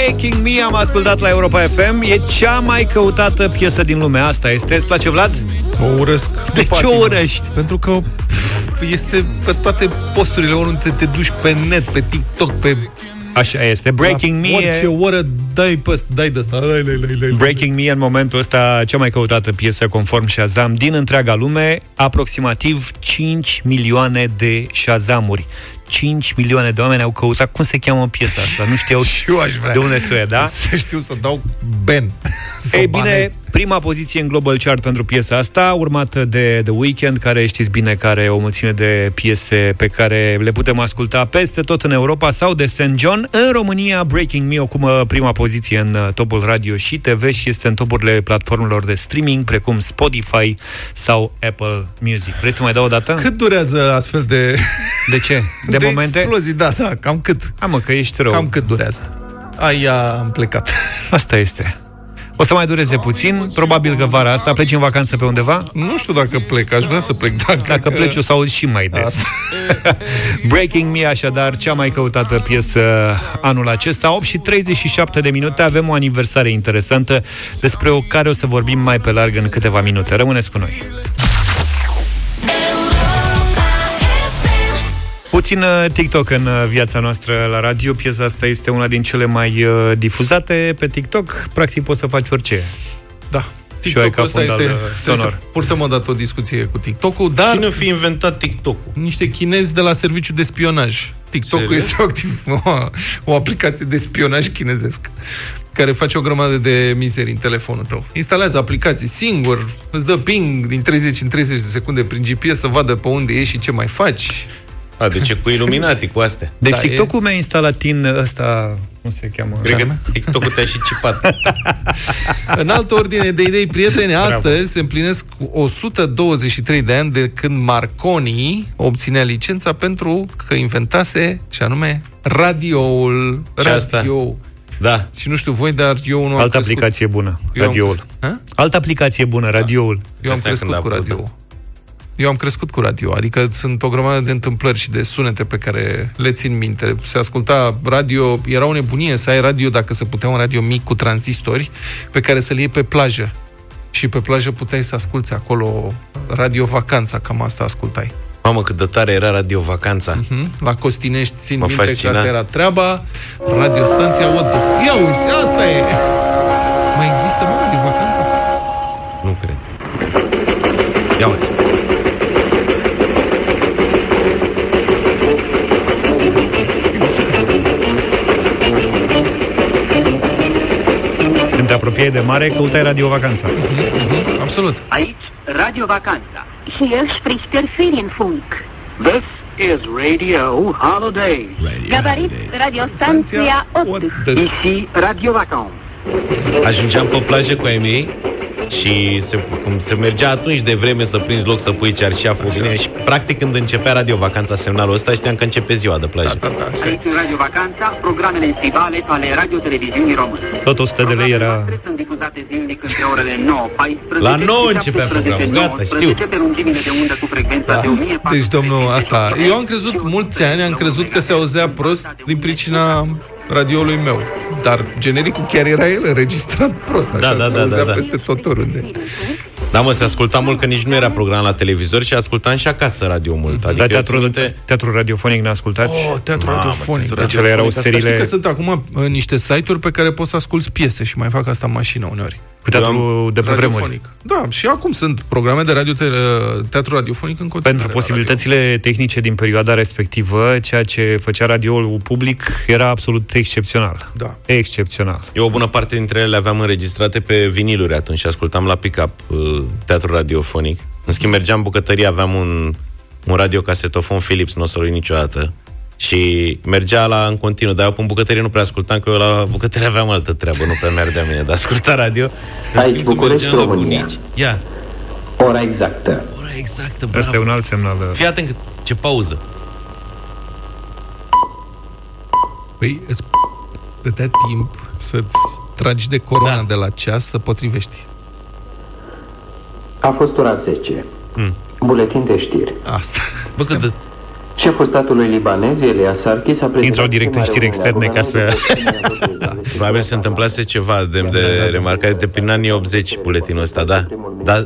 Breaking Me am ascultat la Europa FM. E cea mai căutată piesă din lume. Asta este. Îți place, Vlad? O urăsc. De cu ce patima. o urăști? Pentru că pf, este pe toate posturile oriunde te duci pe net, pe TikTok, pe Așa este. Breaking la Me orice e... oră dai pe dai de asta. Lai, lai, lai, lai. Breaking Me e în momentul ăsta cea mai căutată piesă conform Shazam din întreaga lume, aproximativ 5 milioane de Shazamuri. 5 milioane de oameni au căutat cum se cheamă piesa asta. Nu știau Și eu aș vrea. de unde să o ia, da? Să știu să dau Ben. Să Ei o bine, banez. Prima poziție în Global Chart pentru piesa asta, urmată de The Weeknd, care știți bine că are o mulțime de piese pe care le putem asculta peste tot în Europa, sau de St. John. În România, Breaking Me ocupă prima poziție în uh, topul radio și TV și este în topurile platformelor de streaming, precum Spotify sau Apple Music. Vrei să mai dau o dată? Cât durează astfel de... De ce? De, de momente? explozii, da, da, cam cât? Hai mă, că ești rău. Cam cât durează? Aia am plecat. Asta este. O să mai dureze puțin, probabil că vara asta pleci în vacanță pe undeva? Nu știu dacă plec, aș vrea să plec. Dacă, Dacă pleci o să auzi și mai des. Breaking Me, așadar, cea mai căutată piesă anul acesta. 8 și 37 de minute, avem o aniversare interesantă despre o care o să vorbim mai pe larg în câteva minute. Rămâneți cu noi. Puțin uh, TikTok în uh, viața noastră la radio. Piesa asta este una din cele mai uh, difuzate pe TikTok. Practic poți să faci orice. Da. Și eu ai ca TikTok-ăsta fundal, este... uh, Trebuie sonor. să purtăm o dată o discuție cu TikTok-ul, dar Cine a fi inventat TikTok-ul? niște chinezi de la serviciu de spionaj. TikTok-ul Serios? este o, activ, o, o aplicație de spionaj chinezesc care face o grămadă de mizerii în telefonul tău. Instalează aplicații singur, îți dă ping din 30 în 30 de secunde prin GPS să vadă pe unde ești și ce mai faci. A, de ce cu Illuminati, cu astea? Deci Da, TikTok-ul mi-a instalat în ăsta, cum se cheamă? Cred că TikTok-ul te-a și cipat. În altă ordine de idei, prieteni, astăzi se împlinesc 123 de ani de când Marconi obținea licența pentru că inventase, și anume, radioul. Și asta? Radio. Da. Și nu știu voi, dar eu nu am Altă crescut. aplicație bună, Eu am- radioul. Ha? Altă aplicație bună, radioul. Eu am Asta crescut când a cu apărut, radio. Eu am crescut cu radio, adică sunt o grămadă de întâmplări și de sunete pe care le țin minte. Se asculta radio, era o nebunie să ai radio dacă se putea un radio mic cu tranzistori pe care să-l iei pe plajă. Și pe plajă puteai să asculti acolo radio vacanța, cam asta ascultai. Mamă, cât de tare era Radio Vacanța. Hmm? La Costinești țin Mă minte fascina. că asta era treaba, radiostanția Odăh. Ia uzi, asta e! Mai există, mă, radio vacanță? Nu cred. Ia uzi. Apropiai de mare, căutai radio vacanța. Absolut. Aici, Radio Vacanța. Hier spricht der Ferienfunk. This is Radio Holiday. Gabarit radiostanția 8. Ici Radio Vacanța. Ajungeam pe plajă cu ai mei și se, cum se mergea atunci de vreme să prinzi loc să pui cearșaful bine și practic când începea radio vacanța semnalul ăsta știam că începe ziua de plajă. Da, da, așa. Aici, în Radio Vacanța, programele estivale ale Radio-Televiziunii Române. Tot 100 de lei era... Programele noastre sunt difuzate zilnic între orele 9-14 La 9 și începea 17-19 programul, gata, știu. pe lungimile de undă cu frecvența Da. de 1400 Deci, domnul, asta... Eu am crezut, mulți ani, am crezut că se auzea prost din pricina radioului meu. Dar genericul chiar era el înregistrat prost, așa, Da, da, se da, auzea da, da. peste tot oriunde. Da, mă, se asculta mult că nici nu era program la televizor și ascultam și acasă radio mult. Adică Dar eu țin teatru, minte- teatru radiofonic ne-ascultați? Oh, teatru Mamă, radiofonic. teatru da. Acele erau radiofonic, asta Știi seriile că sunt acum uh, niște site-uri pe care poți să asculti piese și mai fac asta în mașină uneori. Cu teatru de pe vremuri. Radiofonic. Da, și acum sunt programe de radio, teatru radiofonic în continuare. Pentru la posibilitățile tehnice din perioada respectivă, ceea ce făcea radioul public era absolut excepțional. Da. Excepțional. Eu o bună parte dintre ele le aveam înregistrate pe viniluri atunci și ascultam la pick-up uh, teatru radiofonic. În schimb, mergeam în bucătărie, aveam un, un radiocasetofon Philips, nu o să-l uit niciodată. Și mergea la în continuu, dar eu pe în bucătărie nu prea ascultam, că eu la bucătărie aveam altă treabă, nu prea mergea mie de asculta radio. În Aici, schimb, când București, mergeam la România. bunici, ia, Ora exactă. ora exactă, Asta e bravo. un alt semnal. Fii atent cât- ce pauză. Păi îți dădea timp să-ți tragi de corona Da. de la ceas să potrivești. A fost ora 10. Buletin de știri. Asta. Bă, cât de... Șeful statului libanez, Elia Sarkis, a prezentat... Intrau direct în știri externe ca să- Probabil se întâmplase ceva de, de remarcat de prin anii 80 buletinul ăsta, da. Dar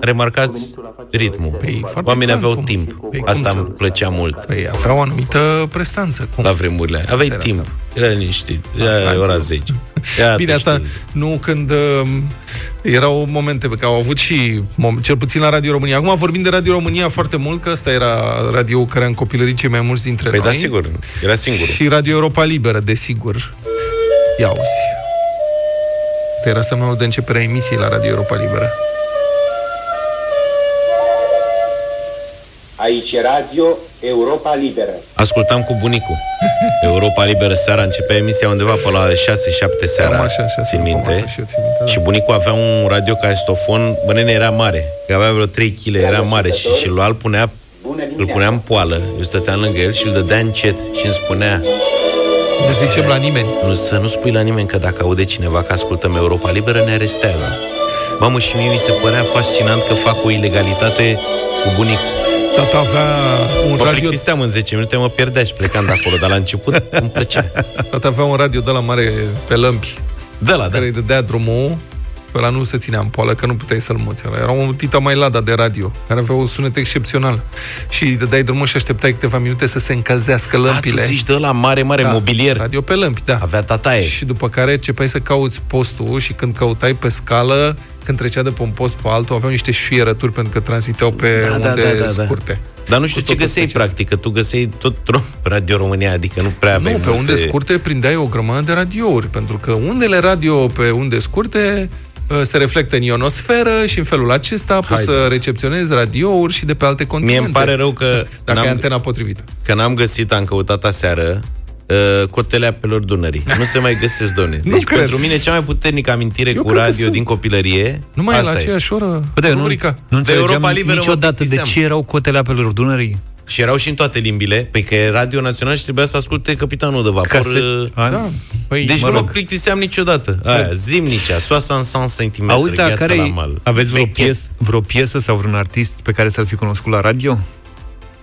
remarcați ritmul. Păi, foarte Oamenii clar, aveau cum- timp. păi, cum Asta să- îmi plăcea mult Păi avea o anumită prestanță. Cum? la vremurile aia. Aveai Asta era timp. Era liniștit. Era Da, ora da. 10. Ia Bine, te asta știi. nu când uh, erau momente pe care au avut și, mom- cel puțin la Radio România. Acum vorbim de Radio România foarte mult, că ăsta era radio care în copilărie cei mai mulți dintre Păi noi. da, sigur. Era singur. Și Radio Europa Liberă, desigur. Ia uzi. Asta era semnalul de începere a emisiei la Radio Europa Liberă. Aici e Radio Europa Liberă. Ascultam cu bunicul. Europa Liberă seara începea emisia undeva pe la 6-7 seara. Cam așa, așa, țin cam minte. așa și eu țin minte, da. Și bunicul avea un radiocastofon, bă, nene, era mare. Că avea vreo 3 kg, era mare și, și lua, îl punea, îl punea în poală. Eu stăteam lângă el și îl dădea încet și îmi spunea Nu zicem la nimeni. nu, să nu spui la nimeni că dacă aude cineva că ascultăm Europa Liberă, ne arestează. Mamă, și mie mi se părea fascinant că fac o ilegalitate cu bunicul. Tata avea un Mă radio plictiseam în 10 minute, mă pierdea și plecam de acolo, dar la început îmi plăcea. Tata avea un radio de la mare pe lămpi, De la, da. care îi dădea drumul, pe la nu se ținea în poală, că nu puteai să-l muți. Ăla Era un Tita mai Lada de radio, care avea un sunet excepțional. Și îi dădeai drumul și așteptai câteva minute să se încălzească A, tu lămpile. zici de la mare, mare Da, mobilier. Radio pe lămpi, da. Avea tataie. Și după care începeai să cauți postul și când căutai pe scală, când trecea de pe un post pe altul, aveau niște șuierături pentru că transmiteau pe Da, da, unde da, da, da. scurte. Dar nu știu Cu ce totul găseai, special. practic, că tu găseai tot ro- Radio România, adică nu prea aveai Nu, pe multe... unde scurte prindeai o grămadă de radiouri, pentru că undele radio pe unde scurte uh, se reflectă în ionosferă și în felul acesta poți Haide. să recepționezi radiouri și de pe alte Mie continente. îmi pare rău că Dacă n-am- e antena potrivită. Că n-am găsit, am căutat aseară, uh, cotele apelor Dunării. Nu se mai găsesc, doamne. Nu Deci cred. pentru mine cea mai puternică amintire Eu cu cred că radio sunt. din copilărie Nu mai e asta la aceeași oră Bă, da, eu nu, rubrica. nu înțelegeam Europa Liberă mă niciodată de plictiseam. ce erau cotele apelor Dunării. Și erau și în toate limbile, pe că e Radio Național și trebuia să asculte Capitanul de Vapor. Ca să- uh, A? Da. Păi, Deci mă nu mă rog. plictiseam niciodată. Aia, zimnicea, soasa în sans sentimental, Auzi, dar gheața care la mal. aveți vreo, Veche. pies, vreo piesă sau vreun artist pe care să-l fi cunoscut la radio?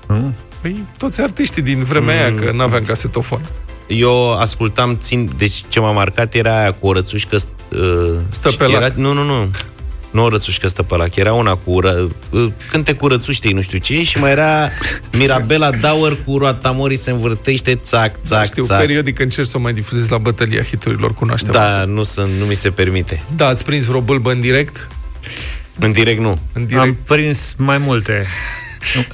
Nu? Păi, toți artiștii din vremea aia, că n-aveam casetofon. Eu ascultam, țin, deci ce m-a marcat era aia cu o rățușcă... Uh, Stă și pe lac. era, Nu, nu, nu. Nu o rățușcă stă pe lac, era una cu ră, uh, cânte cu rățuște, nu știu ce, și mai era Mirabela Dauer cu roata morii se învârtește, țac, țac, Știu, țac. periodic încerc să o mai difuzez la bătălia hiturilor, cunoaștem Da, asta. nu, sunt, nu mi se permite. Da, ați prins vreo bâlbă în direct? În direct nu. În direct. Am prins mai multe.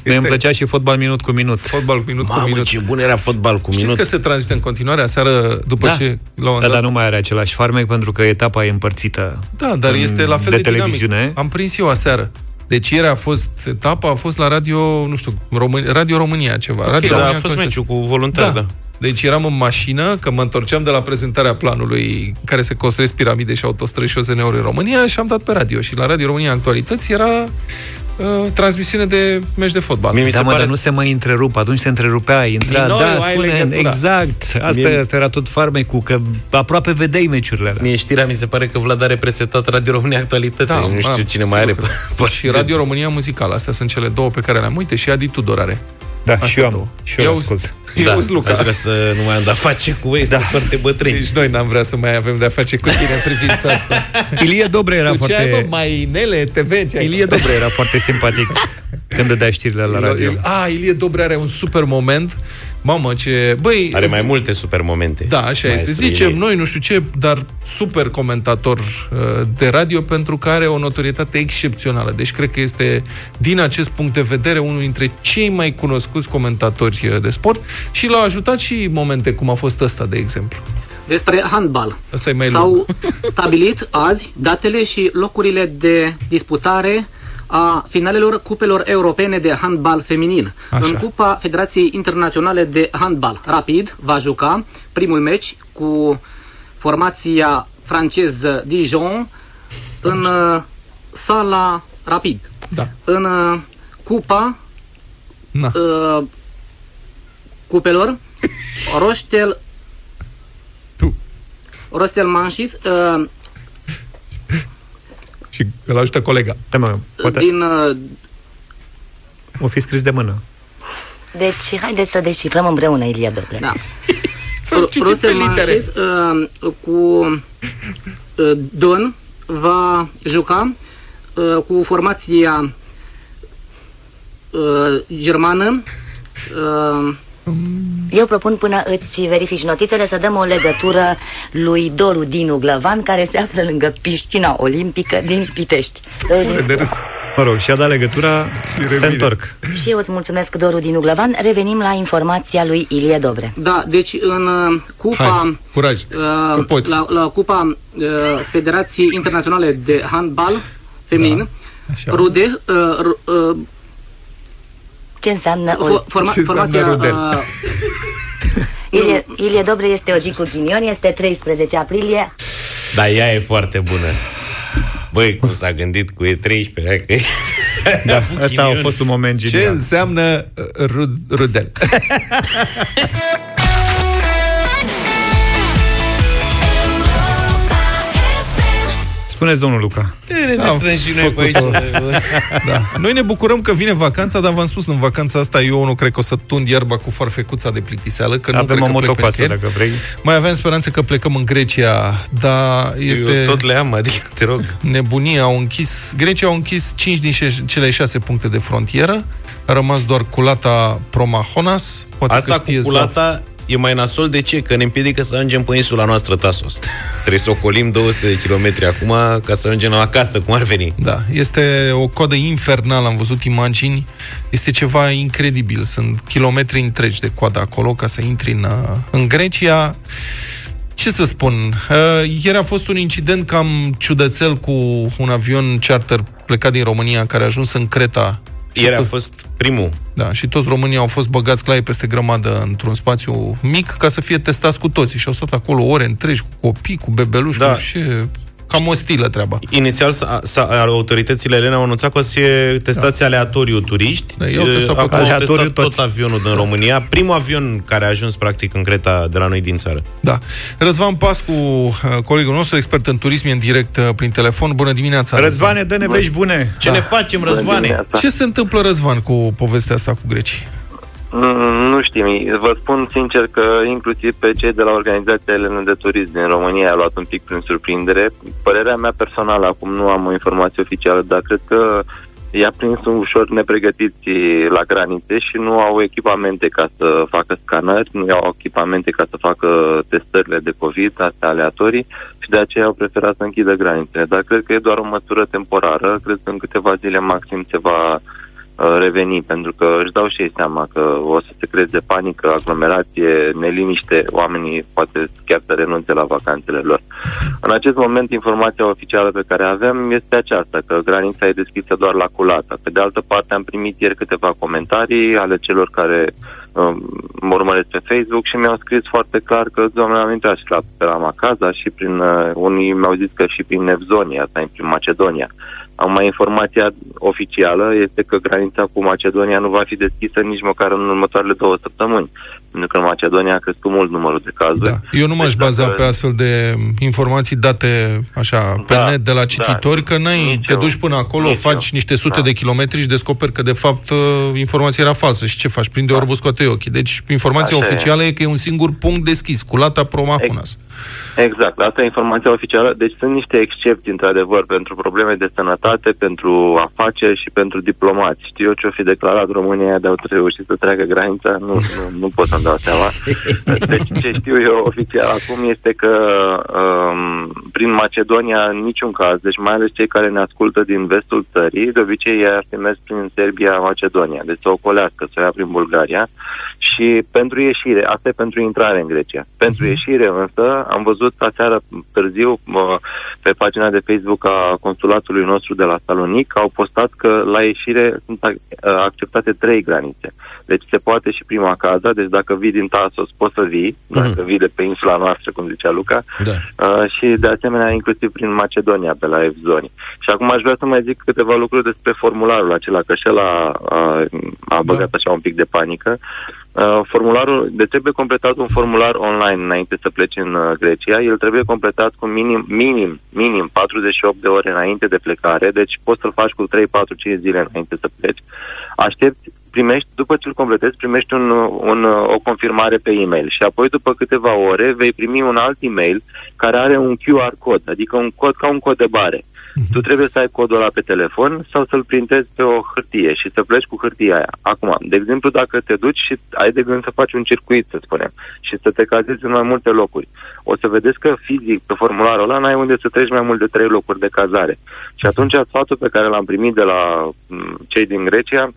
Mie îmi plăcea și fotbal minut cu minut. Fotbal minut cu Mamă, minut. ce bun era fotbal cu Știți minut. că se transmite în continuare aseară după Da. ce la un Da, moment dar dat... nu mai are același farmec pentru că etapa e împărțită. Da, dar în- este la fel de, de televiziune. dinamic. Am prins eu aseară. Deci ieri a fost etapa, a fost la radio, nu știu, Român- Radio România ceva. Ok, radio da, a România fost Actualități. meciul cu voluntari, da. Deci eram în mașină, că mă întorceam de la prezentarea planului în care se construiesc piramide și autostrăzi și OZN-uri în România și am dat pe radio. Și la Radio România Actualități era uh, transmisiune de meci de fotbal. Mie mi da, se mă, pare- dar nu se mai întrerup. Atunci se întrerupea, intra, Din nou da, ai spune, legătura. exact. Asta, Mie- asta era tot farmecul, că aproape vedeai meciurile alea. Mie știrea mi se pare că Vlad are presetat Radio România Actualități. Da, nu știu am, cine sigur mai are că pe, da. pe Și Radio România Muzicală. Astea sunt cele două pe care le-am. Uite, și Adi Tudor are. Da, Astea și eu două. am. Și eu Ia le uzi- ascult. Ia uzi, Luca. Aș vrea să nu mai am de-a face cu ei, da. foarte bătrâni. Deci noi n-am vrea să mai avem de-a face cu tine în privința asta. Ilie Dobre era Tu ce ai, foarte... bă, mai Nele, TV, ce ai? Ilie Dobre era foarte simpatic când dădea știrile la radio. Il- A, Ilie Dobre are un super moment. Mamă, ce... Băi, Are mai zi- multe super momente. Da, așa este. Maestru Zicem Ilie. noi, nu știu ce, dar super comentator uh, de radio pentru că are o notorietate excepțională. Deci cred că este, din acest punct de vedere, unul dintre cei mai cunoscuți comentatori uh, de sport și l-au ajutat și momente cum a fost ăsta, de exemplu. Despre handbal. Asta e mai lung. S-au stabilit azi datele și locurile de disputare a finalelor cupelor europene de handbal feminin. Așa. În Cupa Federației Internaționale de Handbal Rapid va juca primul meci cu formația franceză Dijon în uh, sala Rapid. Da. În uh, Cupa Na. uh, cupelor Roștel Tu. Rostel Manșit uh, Și îl ajută colega. Da, mă, poate din uh, o fi scris de mână. Deci, haideți să descifrăm împreună, Ilia Dobre. Da. Să citim pe litere. Manșit uh, cu uh, Don va juca uh, cu formația uh, germană uh, Eu propun până îți verifici notițele să dăm o legătură lui Doru Dinu Glăvan, care se află lângă piscina olimpică din Pitești. Pune de râs. Mă rog, și-a dat legătura, se întorc. Și eu îți mulțumesc, Doru din Uglăvan. Revenim la informația lui Ilie Dobre. Da, deci în uh, cupa... Hai, curaj, că poți. La, la cupa uh, Federației Internaționale de Handbal Feminin, Da, așa. Rude, uh, r- uh, Ce înseamnă o... fo- forma, Ce înseamnă formația, Rudel? uh, Ilie, Ilie Dobre este o zi cu ghinion, este 13 aprilie. Da, ea e foarte bună. Băi, cum s-a gândit cu E13, hai că e... Da, asta a fost un moment Ce genial. înseamnă uh, rud- rudel? Spuneți, domnul Luca. Ne Am distrăm și noi pe aici. făcut-o. Da. Noi ne bucurăm că vine vacanța, dar v-am spus, în vacanța asta eu nu cred că o să tund iarba cu farfecuța de plictiseală, că nu Avem cred o că plec pe motocoasă, nicăieri. dacă vrei. Mai avem speranță că plecăm în Grecia, dar este Eu tot le am, adică te rog. nebunie. Au închis, Grecia au închis 5 din șe- cele 6 puncte de frontieră. A rămas doar culata Promahonas. Poate că Asta cu știe Zaf. culata e mai nasol de ce? Că ne împiedică să ajungem pe insula noastră Tasos. Trebuie să ocolim 200 de kilometri acum ca să ajungem la acasă, cum ar veni. Da, este o coadă infernală, am văzut imagini, este ceva incredibil, sunt kilometri întregi de coadă acolo ca să intri în, uh, în Grecia. Ce să spun, uh, ieri a fost un incident cam ciudățel cu un avion charter plecat din România care a ajuns în Creta. Și Ieri a tot- fost primul. Da, și toți românii au fost băgați claie peste grămadă într-un spațiu mic ca să fie testați cu toții și au stat acolo ore întregi cu copii, cu bebeluși, Da. cu și cam ostilă treaba. Inițial, s-a, s-a, autoritățile elene au anunțat că o să fie testați aleatoriu turiști. Da, i-au testat pe Acum toți. au Aleatoriu testat tot toți. avionul din România. Primul avion care a ajuns, practic, în Creta de la noi din țară. Da. Răzvan Pascu, uh, colegul nostru, expert în turism, e în direct uh, prin telefon. Bună dimineața! Răzvane, dă-ne vești bune. Ce ne facem, Răzvane? Ce se întâmplă, Răzvan, cu povestea asta cu grecii? Mm, Nu știm. Vă spun sincer că inclusiv pe cei de la Organizația Elene de Turism din România a luat un pic prin surprindere. Părerea mea personală, acum nu am o informație oficială, dar cred că i-a prins un ușor nepregătiți la granițe și nu au echipamente ca să facă scanări, nu au echipamente ca să facă testările de COVID, astea aleatorii, și de aceea au preferat să închidă granițele. Dar cred că e doar o măsură temporară, cred că în câteva zile maxim se va uh, reveni, pentru că își dau și ei seama că o să se creeze panică, aglomerație, neliniște, oamenii poate chiar să renunțe la vacanțele lor. În acest moment, informația oficială pe care avem este aceasta, că granița e deschisă doar la culată. Pe de altă parte, am primit ieri câteva comentarii ale celor care um, mă urmăresc pe Facebook și mi-au scris foarte clar că, doamne, am intrat și la, pe la Macaza și prin, uh, unii mi-au zis că și prin Nevzonia, asta e prin Macedonia. Acum, informația oficială este că granița cu Macedonia nu va fi deschisă nici măcar în următoarele două săptămâni, pentru că în Macedonia a crescut mult numărul de cazuri. Da. Eu nu m-aș Deci baza dacă- pe astfel de informații date așa pe Da, net de la da. cititori, că n-ai, Nici te eu. duci până acolo, Nici faci eu. niște sute Da. de kilometri și descoperi că de fapt uh, informația era falsă. Și ce faci? Prinde orbul, scoate ochii. Deci informația Așa e. oficială e că e un singur punct deschis, culata Promahunas. Exact, asta e informația oficială. Deci sunt niște excepții, într-adevăr, pentru probleme de sănătate, pentru afaceri și pentru diplomați. Știu eu ce-o fi declarat România de au reușit să treacă granița, nu, nu, nu pot să-mi dau seama. Deci ce știu eu oficial acum este că um, prin Macedonia în niciun caz, deci mai ales cei care ne ascultă din vestul țării, de obicei ei ar fi mers prin Serbia, Macedonia, deci să ocolească, să o ia prin Bulgaria și pentru ieșire, asta e pentru intrare în Grecia. Pentru ieșire însă am văzut aseară târziu mă, pe pagina de Facebook a consulatului nostru de la Salonic au postat că la ieșire sunt ac- acceptate trei granițe. Deci se poate și prima casa, deci dacă vii din Tasos poți să vii, dacă vii de pe insula noastră, cum zicea Luca, Da. Uh, și de asemenea inclusiv prin Macedonia, pe la Evzoni. Și acum aș vrea să mai zic câteva lucruri despre formularul acela, că și el a, a, a băgat așa un pic de panică. Uh, formularul, de trebuie completat un formular online înainte să pleci în uh, Grecia. El trebuie completat cu minim, minim, minim 48 de ore înainte de plecare, deci poți să-l faci cu 3, 4, 5 zile înainte să pleci. Aștepți primești, după ce îl completezi, primești un, un, o confirmare pe e-mail și apoi după câteva ore vei primi un alt e-mail care are un QR cod, adică un cod ca un cod de bare. Tu trebuie să ai codul ăla pe telefon sau să-l printezi pe o hârtie și să pleci cu hârtia aia. Acum, de exemplu, dacă te duci și ai de gând să faci un circuit, să spunem, și să te cazezi în mai multe locuri, o să vedeți că fizic pe formularul ăla n-ai unde să treci mai mult de trei locuri de cazare. Și atunci sfatul pe care l-am primit de la m, cei din Grecia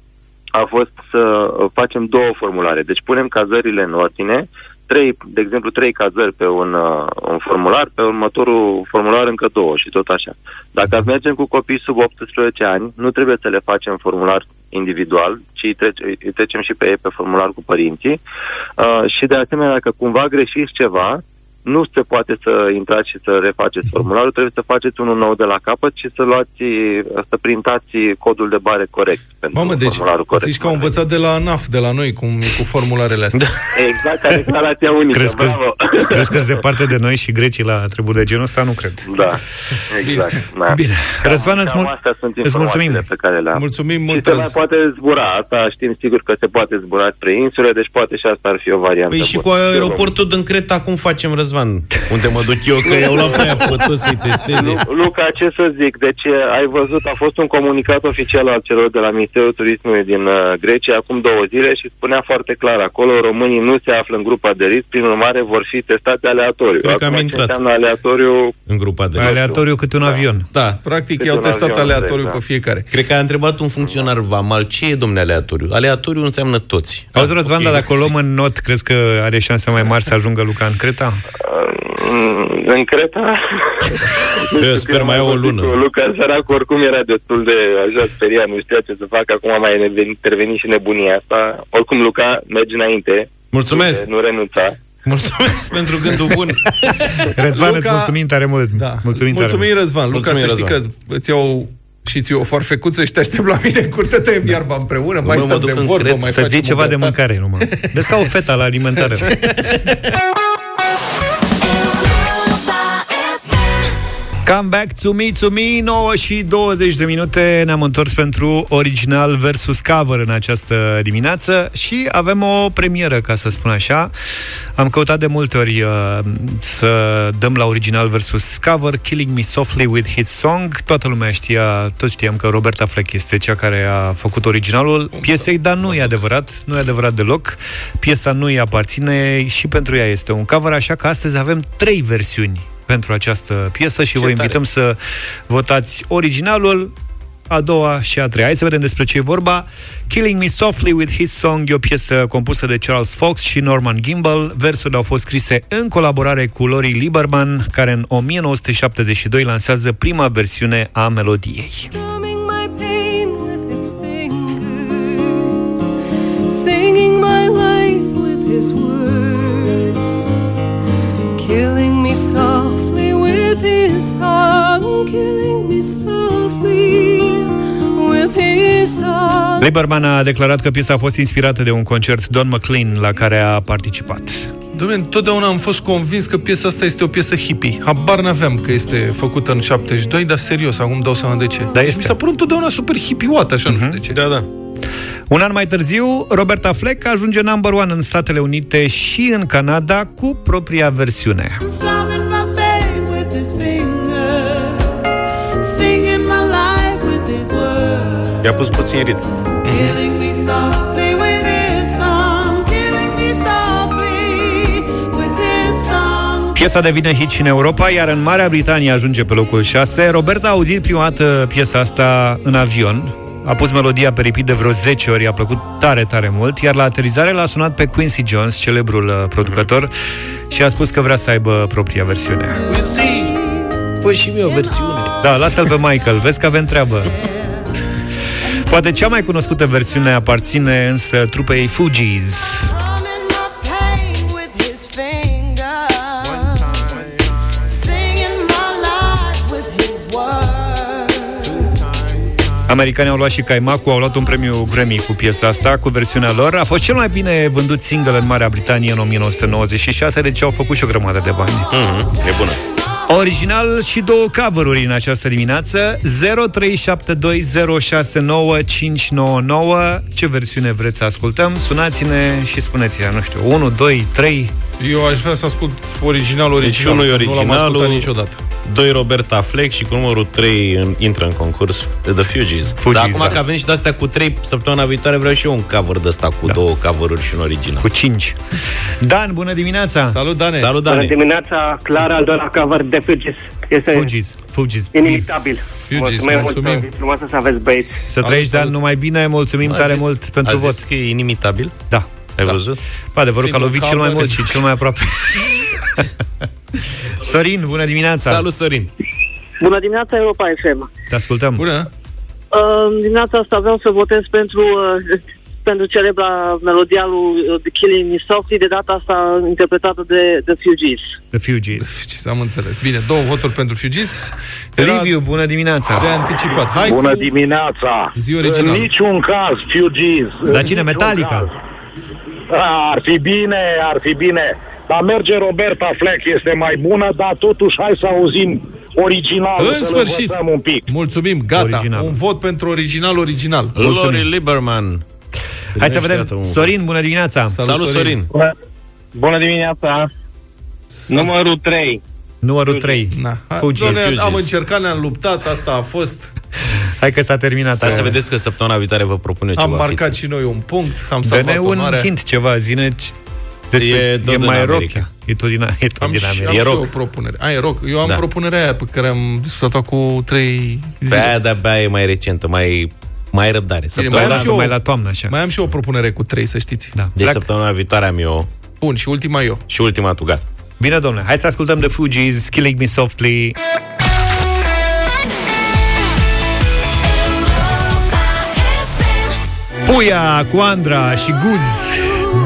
a fost să uh, facem două formulare. Deci punem cazările în ordine, trei, de exemplu, trei cazări pe un, uh, un formular, pe următorul formular încă două și tot așa. Dacă mergem cu copii sub 18 ani, nu trebuie să le facem formular individual, ci îi, trece, îi trecem și pe ei pe formular cu părinții. Uh, și de asemenea, dacă cumva greșiți ceva, nu se poate să intrați și să refaceți formularul, trebuie să faceți unul nou de la capăt și să luați, să printați codul de bare corect pentru Mamă, deci formularul corect. zici că au învățat de la ANAF, de la noi, cum e cu formularele astea. Exact, ca declarația unică, Crezi că, bravo. crezi că departe de noi și grecii la treburi de genul ăsta? Nu cred. Da, exact. Da. Bine. Răzvan, îți, Cam mul- astea sunt îți mulțumim. informațiile pe care le-am. Mulțumim Și mult, se mai Răz- poate zbura, asta știm sigur că se poate zbura spre insule, deci poate și asta ar fi o variantă Păi și cu bună. aeroportul din Creta, cum facem, Răzvan? Unde mă duc eu, că i-au luat pe aia pe toți să-i testeze. Lu- Luca, ce să zic? Deci ai văzut, a fost un comunicat oficial al celor de la Ministerul Turismului din uh, Grecia acum două zile și spunea foarte clar acolo, românii nu se află în grupa de risc, prin urmare vor fi testați aleatoriu. Cred că am Acum, ce intrat. înseamnă aleatoriu? În grupa de risc. Aleatoriu cât un avion. Da. Practic, Câte i-au un testat avion, aleatoriu da. pe fiecare. Cred că a întrebat un funcționar vamal ce e, domne, aleatoriu? Aleatoriu înseamnă toți. Auzi, Răzvan, ok. dar dacă o luăm în not, crezi că are șanse mai mari să ajungă Luca în Creta? Mm, În Creta? Eu sper mai au o lună. Luca săracu oricum era destul de așa speriat, nu știa ce să facă, acum a mai intervenit și nebunia asta. Oricum, Luca, mergi înainte. Mulțumesc! Nu renunța. Mulțumesc pentru gândul bun. Răzvan, îți Luca- mulțumim tare mult. Da. Mulțumim, tare Mulțumim, mult. Răzvan. Luca, Mulțumim, să știi Răzvan. că îți iau și ți o farfecuță și te aștept la mine în curte, tăiem iarba împreună, mai mă, mă stăm duc de în vorbă, cred mai Să facem zici ceva o de grătar. mâncare numai. Vezi ca o feta la alimentare. Come back to me, to me 9 și 20 de minute. Ne-am întors pentru original versus cover În această dimineață Și avem o premieră, ca să spun așa. Am căutat de multe ori uh, Să dăm la original versus cover Killing Me Softly with His Song. Toată lumea știa, toți știam că Roberta Fleck Este cea care a făcut originalul piesei Dar nu e adevărat, nu e adevărat deloc. Piesa nu îi aparține Și pentru ea este un cover Așa că astăzi avem trei versiuni pentru această piesă și Ce vă tare. invităm să votați originalul, a doua și a treia. Hai să vedem despre ce e vorba. Killing Me Softly with His Song e o piesă compusă de Charles Fox și Norman Gimbel. Versurile au fost scrise în colaborare cu Lori Lieberman, care în 1972 lansează prima versiune a melodiei. Numbing my pain with his fingers, singing my life with his words, his song, killing me softly with his song. Lieberman a declarat că piesa a fost inspirată de un concert Don McLean la care a participat. Dom'le, întotdeauna am fost convins că piesa asta este o piesă hippie. Habar n-aveam că este făcută în 72, dar serios, acum îmi dau seama de ce. Da, Și este. Mi s-a părut întotdeauna super hippie-oată, așa, nu știu de ce. Da, da. Un an mai târziu, Roberta Fleck ajunge number one în Statele Unite și în Canada cu propria versiune. Strumming I-a pus puțin ritm. Killing me softly with his song, killing me softly with his song. Piesa devine hit și în Europa, iar în Marea Britanie ajunge pe locul 6. Roberta a auzit prima dată piesa asta în avion, a pus melodia pe repeat de vreo 10 ori, i-a plăcut tare, tare mult, iar la aterizare l-a sunat pe Quincy Jones, celebrul uh, producător, și a spus că vrea să aibă propria versiune. Fă și mie o versiune. Da, lasă-l pe Michael, vezi că avem treabă. Poate cea mai cunoscută versiune aparține însă trupei Fugees. Strumming my pain with his fingers, singing my life with his words. Americanii au luat și Caimacu, au luat un premiu Grammy cu piesa asta, cu versiunea lor. A fost cel mai bine vândut single în Marea Britanie în 1996, deci au făcut și o grămadă de bani. Mm-hmm. E bună. Original și două cover-uri în această dimineață. 0372069599 Ce versiune vreți să ascultăm? Sunați-ne și spuneți-ne, nu știu, 1, 2, 3 Eu aș vrea să ascult original original. Deci unul e Nu l-am ascultat originalul. niciodată. 2 Roberta Fleck și cu numărul 3 în, intră în concurs The Fugees. Fugees, Dar acum da. că avem și de-astea cu 3, săptămâna viitoare vreau și eu un cover de ăsta cu da. două cover-uri și un original. Cu 5. Dan, bună dimineața! Salut, Dane! Salut, Bună Dani! dimineața, Clara, al doilea cover de Fugees. Este Fugees, Fugees. inimitabil. Fugees, Mulțumim mulțumim. mult, zi frumoasă să aveți băieți. Să trăiești, Dan, numai bine, mulțumim A tare zis- mult pentru a vot. zis că e inimitabil? Da. Ai văzut? Bă, adevărul că a Singurul lovit cel mai cover. mult și cel mai aproape. Sorin, bună dimineața! Salut, Sorin! Bună dimineața, Europa FM. Te ascultăm. Bună! Uh, dimineața asta vreau să votez pentru, uh, pentru celebra melodia lui uh, The Killing Me Softly, de data asta interpretată de The Fugees. The Fugees. Ce am înțeles. Bine, două voturi pentru Fugees. Era Liviu, bună dimineața! de anticipat. Hai Bună cu dimineața! zi original. În niciun caz, Fugees. Dar În cine? niciun Metallica? caz. Ar fi bine, ar fi bine. Dar merge Roberta Fleck, este mai bună, dar totuși hai să auzim originalul, În să sfârșit. un pic. Mulțumim, gata. Original. Un vot pentru original, original. Lori Lieberman. Hai să vedem. Iată un- Sorin, bună dimineața! Salut, Salut, Sorin. Sorin! Bună, bună dimineața, numărul 3. Numărul 3. Na. Hai, Fugees. doamne, am Fugees. încercat, ne-am luptat, asta a fost. Hai că s-a terminat. Stați să vedeți că săptămâna viitoare vă propun eu Am ceva marcat fițe. și noi un punct, am Dă-ne salvat un onoarea. hint, ceva, zine ce- despre, E e, tot din mai rock. America. E tot din, e tot Am, din și, am America. E și rock. eu o propunere. A, e rock. Eu am Da. propunerea aia pe care am discutat-o cu trei Pe zile. aia de-abia e mai recentă, mai, mai răbdare. mai am Săptămâna, și eu- mai la toamnă, așa. Mai am și o propunere cu trei, să știți. Da. deci Pleac. săptămâna viitoare am eu Bun, și ultima eu. și ultima tu, gata. Bine, domnule, hai să ascultăm de Fugees, Killing Me Softly. Puia cu Andra și Guz.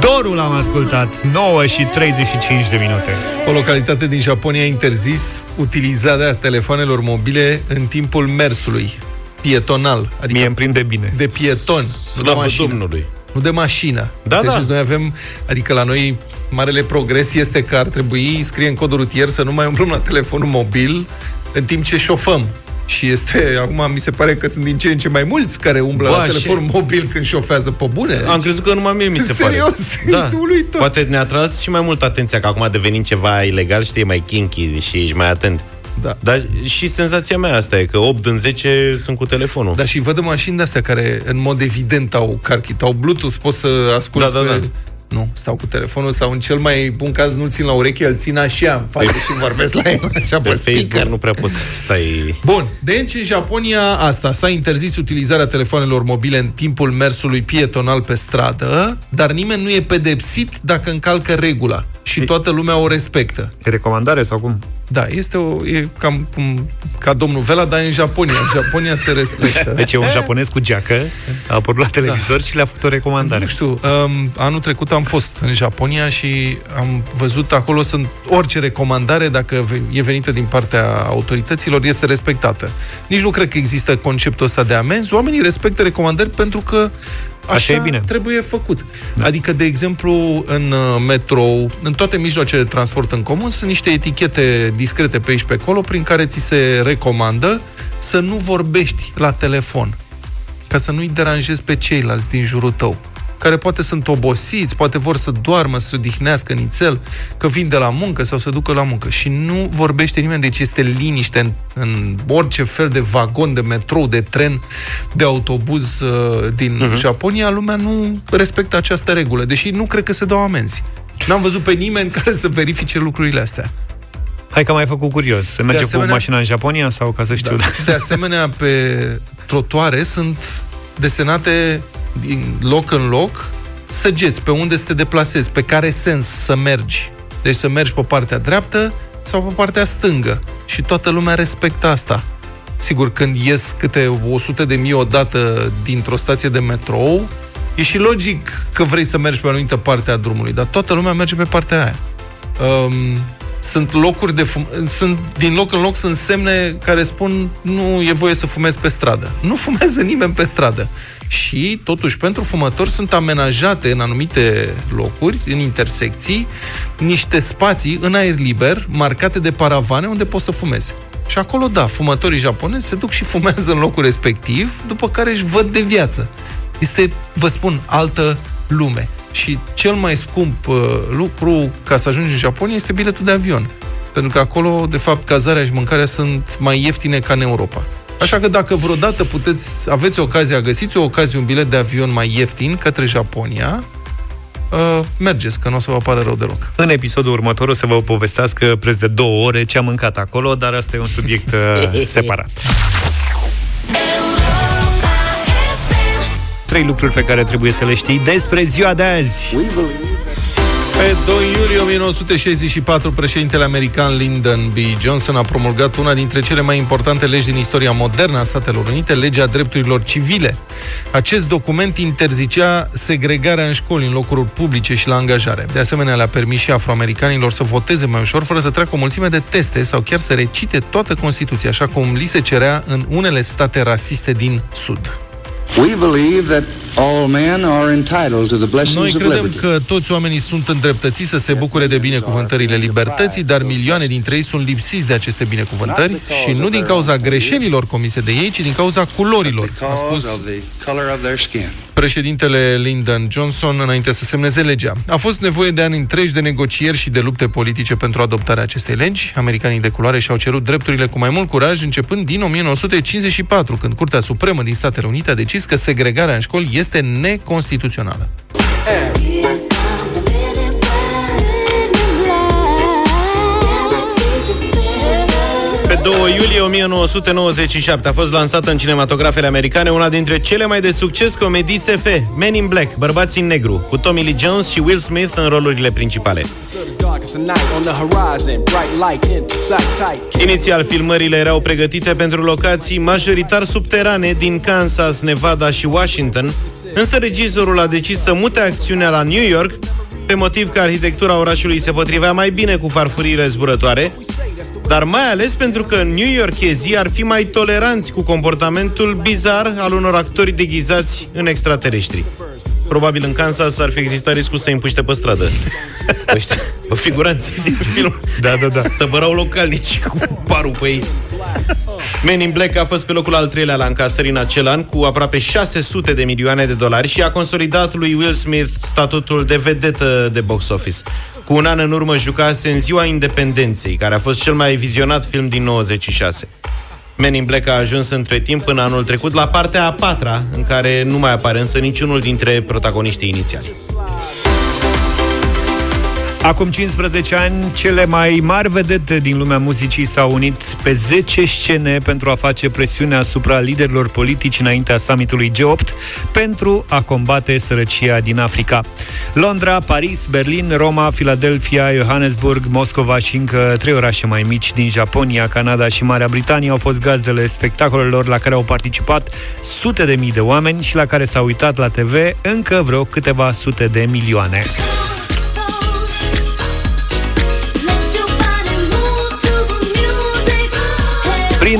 Dorul am ascultat, 9 și 35 de minute. O localitate din Japonia a interzis utilizarea telefonelor mobile în timpul mersului pietonal, adică Mie îmi prinde bine. de pieton, nu de Slavă mașină. Domnului! Nu de mașină. Da, Înțelegeți? da. Noi avem, adică la noi, marele progres este că ar trebui, scrie în codul rutier, să nu mai umblăm la telefonul mobil în timp ce șofăm. Și este, acum mi se pare că sunt din ce în ce mai mulți care umblă Bă, la așa telefon mobil când șofează pe bune. Am crezut că numai mie mi se Serios, pare. este uluitor. Poate ne-a tras și mai mult atenția că acum a devenit ceva ilegal și e mai kinky și ești mai atent. Da. Dar și senzația mea asta e că 8 din 10 sunt cu telefonul. Dar și văd în mașini de-astea care în mod evident au car kit, au Bluetooth, poți să asculti Da, da, pe... da. Nu, stau cu telefonul sau în cel mai bun caz nu-l țin la ureche, îl țin așa în față și vorbesc la el așa Pe pe Facebook speaker. nu prea poți să stai... Bun, deci în Japonia asta, s-a interzis utilizarea telefonelor mobile în timpul mersului pietonal pe stradă, dar nimeni nu e pedepsit dacă încalcă regula și toată lumea o respectă. E recomandare sau cum? Da, este o, e cam cum, ca domnul Vela, dar în Japonia. În Japonia se respectă. Deci e un japonez cu geacă, a apărut la televizor și le-a făcut o recomandare. Nu știu, um, anul trecut am fost în Japonia și am văzut acolo sunt orice recomandare, dacă ve- e venită din partea autorităților, este respectată. Nici nu cred că există conceptul ăsta de amenzi. Oamenii respectă recomandări pentru că așa, Așa e bine. trebuie făcut. Da. Adică, de exemplu, în uh, metrou, în toate mijloacele de transport în comun, sunt niște etichete discrete pe aici pe acolo, prin care ți se recomandă să nu vorbești la telefon ca să nu-i deranjezi pe ceilalți din jurul tău care poate sunt obosiți, poate vor să doarmă, să se odihnească nițel, că vin de la muncă sau să ducă la muncă și nu vorbește nimeni, deci este liniște în, în orice fel de vagon, de metrou, de tren, de autobuz uh, din uh-huh. Japonia, lumea nu respectă această regulă, deși nu cred că se dau amenzi. N-am văzut pe nimeni care să verifice lucrurile astea. Hai că m-ai făcut curios. Se merge asemenea- cu mașina în Japonia sau ca să știu? Da. De asemenea, pe trotuare sunt desenate din loc în loc săgeți pe unde să te deplasezi, pe care sens să mergi. Deci să mergi pe partea dreaptă sau pe partea stângă. Și toată lumea respectă asta. Sigur, când ies câte 100 de mii odată dintr-o stație de metrou, e și logic că vrei să mergi pe o anumită parte a drumului, dar toată lumea merge pe partea aia. Um, sunt locuri de fum... sunt din loc în loc sunt semne care spun nu e voie să fumezi pe stradă. Nu fumează nimeni pe stradă. Și totuși pentru fumători sunt amenajate în anumite locuri, în intersecții, niște spații în aer liber, marcate de paravane unde poți să fumezi. Și acolo, da, fumătorii japonezi se duc și fumează în locul respectiv, după care își văd de viață. Este, vă spun, altă lume. Și cel mai scump uh, lucru ca să ajungi în Japonia este biletul de avion. Pentru că acolo, de fapt, cazarea și mâncarea sunt mai ieftine ca în Europa. Așa că dacă vreodată puteți, aveți ocazia, găsiți o ocazie, un bilet de avion mai ieftin către Japonia, uh, mergeți, că nu o să vă apară rău deloc. În episodul următor o să vă povestească preț de două ore ce am mâncat acolo, dar asta e un subiect uh, separat. Trei lucruri pe care trebuie să le știi despre ziua de azi. Pe 2 iulie 1964, președintele american Lyndon B. Johnson a promulgat una dintre cele mai importante legi din istoria modernă a Statelor Unite, legea drepturilor civile. Acest document interzicea segregarea în școli, în locuri publice și la angajare. De asemenea, le-a permis și afroamericanilor să voteze mai ușor, fără să treacă o mulțime de teste sau chiar să recite toată Constituția, așa cum li se cerea în unele state rasiste din Sud. We believe that all men are entitled to the blessings Noi of credem liberty. că toți oamenii sunt îndreptățiți să se bucure de binecuvântările libertății, dar milioane dintre ei sunt lipsiți de aceste binecuvântări și nu din cauza greșelilor comise de ei, ci din cauza culorilor, a Because spus of the color of their skin. președintele Lyndon Johnson înainte să semneze legea. A fost nevoie de ani întregi de negocieri și de lupte politice pentru adoptarea acestei legi. Americanii de culoare și-au cerut drepturile cu mai mult curaj, începând din 1954, când Curtea Supremă din Statele Unite a decis că segregarea în școli este neconstituțională. Pe 2 iulie 1997 a fost lansată în cinematografele americane una dintre cele mai de succes comedii SF, Men in Black, Bărbații în negru, cu Tommy Lee Jones și Will Smith în rolurile principale. Inițial, filmările erau pregătite pentru locații majoritar subterane din Kansas, Nevada și Washington, însă regizorul a decis să mute acțiunea la New York pe motiv că arhitectura orașului se potrivea mai bine cu farfuriile zburătoare, dar mai ales pentru că New Yorkezii ar fi mai toleranți cu comportamentul bizar al unor actori deghizați în extraterestri. Probabil în Kansas ar fi existat riscul să îi împuște pe stradă. Ăștia, o figuranță din film. Da, da, da. Tăbărau localnici cu parul pe ei. Men in Black a fost pe locul al treilea la încasări în acel an cu aproape 600 de milioane de dolari și a consolidat lui Will Smith statutul de vedetă de box office. Cu un an în urmă jucase în Ziua Independenței, care a fost cel mai vizionat film din 96. Men in Black a ajuns între timp în anul trecut la partea a patra, în care nu mai apare însă niciunul dintre protagoniștii inițiali. Acum 15 ani, cele mai mari vedete din lumea muzicii s-au unit pe 10 scene pentru a face presiune asupra liderilor politici înaintea summitului G8 pentru a combate sărăcia din Africa. Londra, Paris, Berlin, Roma, Philadelphia, Johannesburg, Moscova și încă trei orașe mai mici din Japonia, Canada și Marea Britanie au fost gazdele spectacolelor la care au participat sute de mii de oameni și la care s-au uitat la TV încă vreo câteva sute de milioane.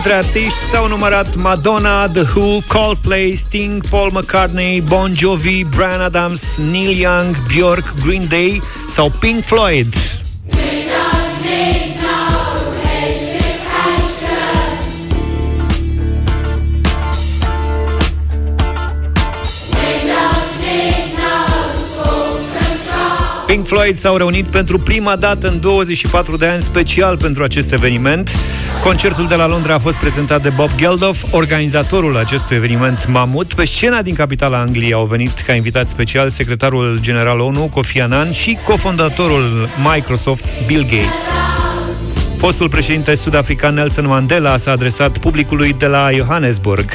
Printre artiști s-au numărat Madonna, The Who, Coldplay, Sting, Paul McCartney, Bon Jovi, Brian Adams, Neil Young, Bjork, Green Day sau Pink Floyd. Pink Floyd s-au reunit pentru prima dată în 24 de ani special pentru acest eveniment. Concertul de la Londra a fost prezentat de Bob Geldof, organizatorul acestui eveniment mamut. Pe scena din capitala Angliei au venit ca invitat special secretarul general ONU, Kofi Annan, și cofondatorul Microsoft, Bill Gates. Fostul președinte sud-african Nelson Mandela s-a adresat publicului de la Johannesburg.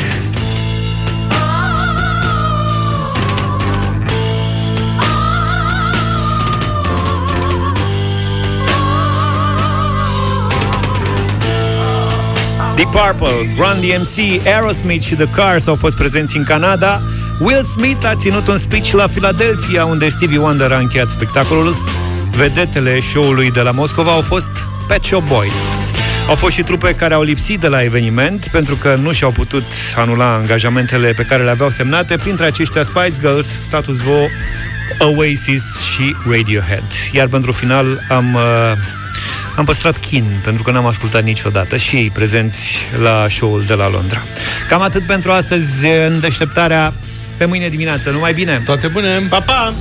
Deep Purple, Run DMC, Aerosmith și The Cars au fost prezenți în Canada. Will Smith a ținut un speech la Philadelphia, unde Stevie Wonder a încheiat spectacolul. Vedetele show-ului de la Moscova au fost Pet Shop Boys. Au fost și trupe care au lipsit de la eveniment pentru că nu și-au putut anula angajamentele pe care le aveau semnate, printre aceștia Spice Girls, Status Quo, Oasis și Radiohead. Iar pentru final am uh, am păstrat chin, pentru că n-am ascultat niciodată și ei prezenți la show-ul de la Londra. Cam atât pentru astăzi în deșteptarea pe mâine dimineață. Numai bine! Toate bune! Pa, pa!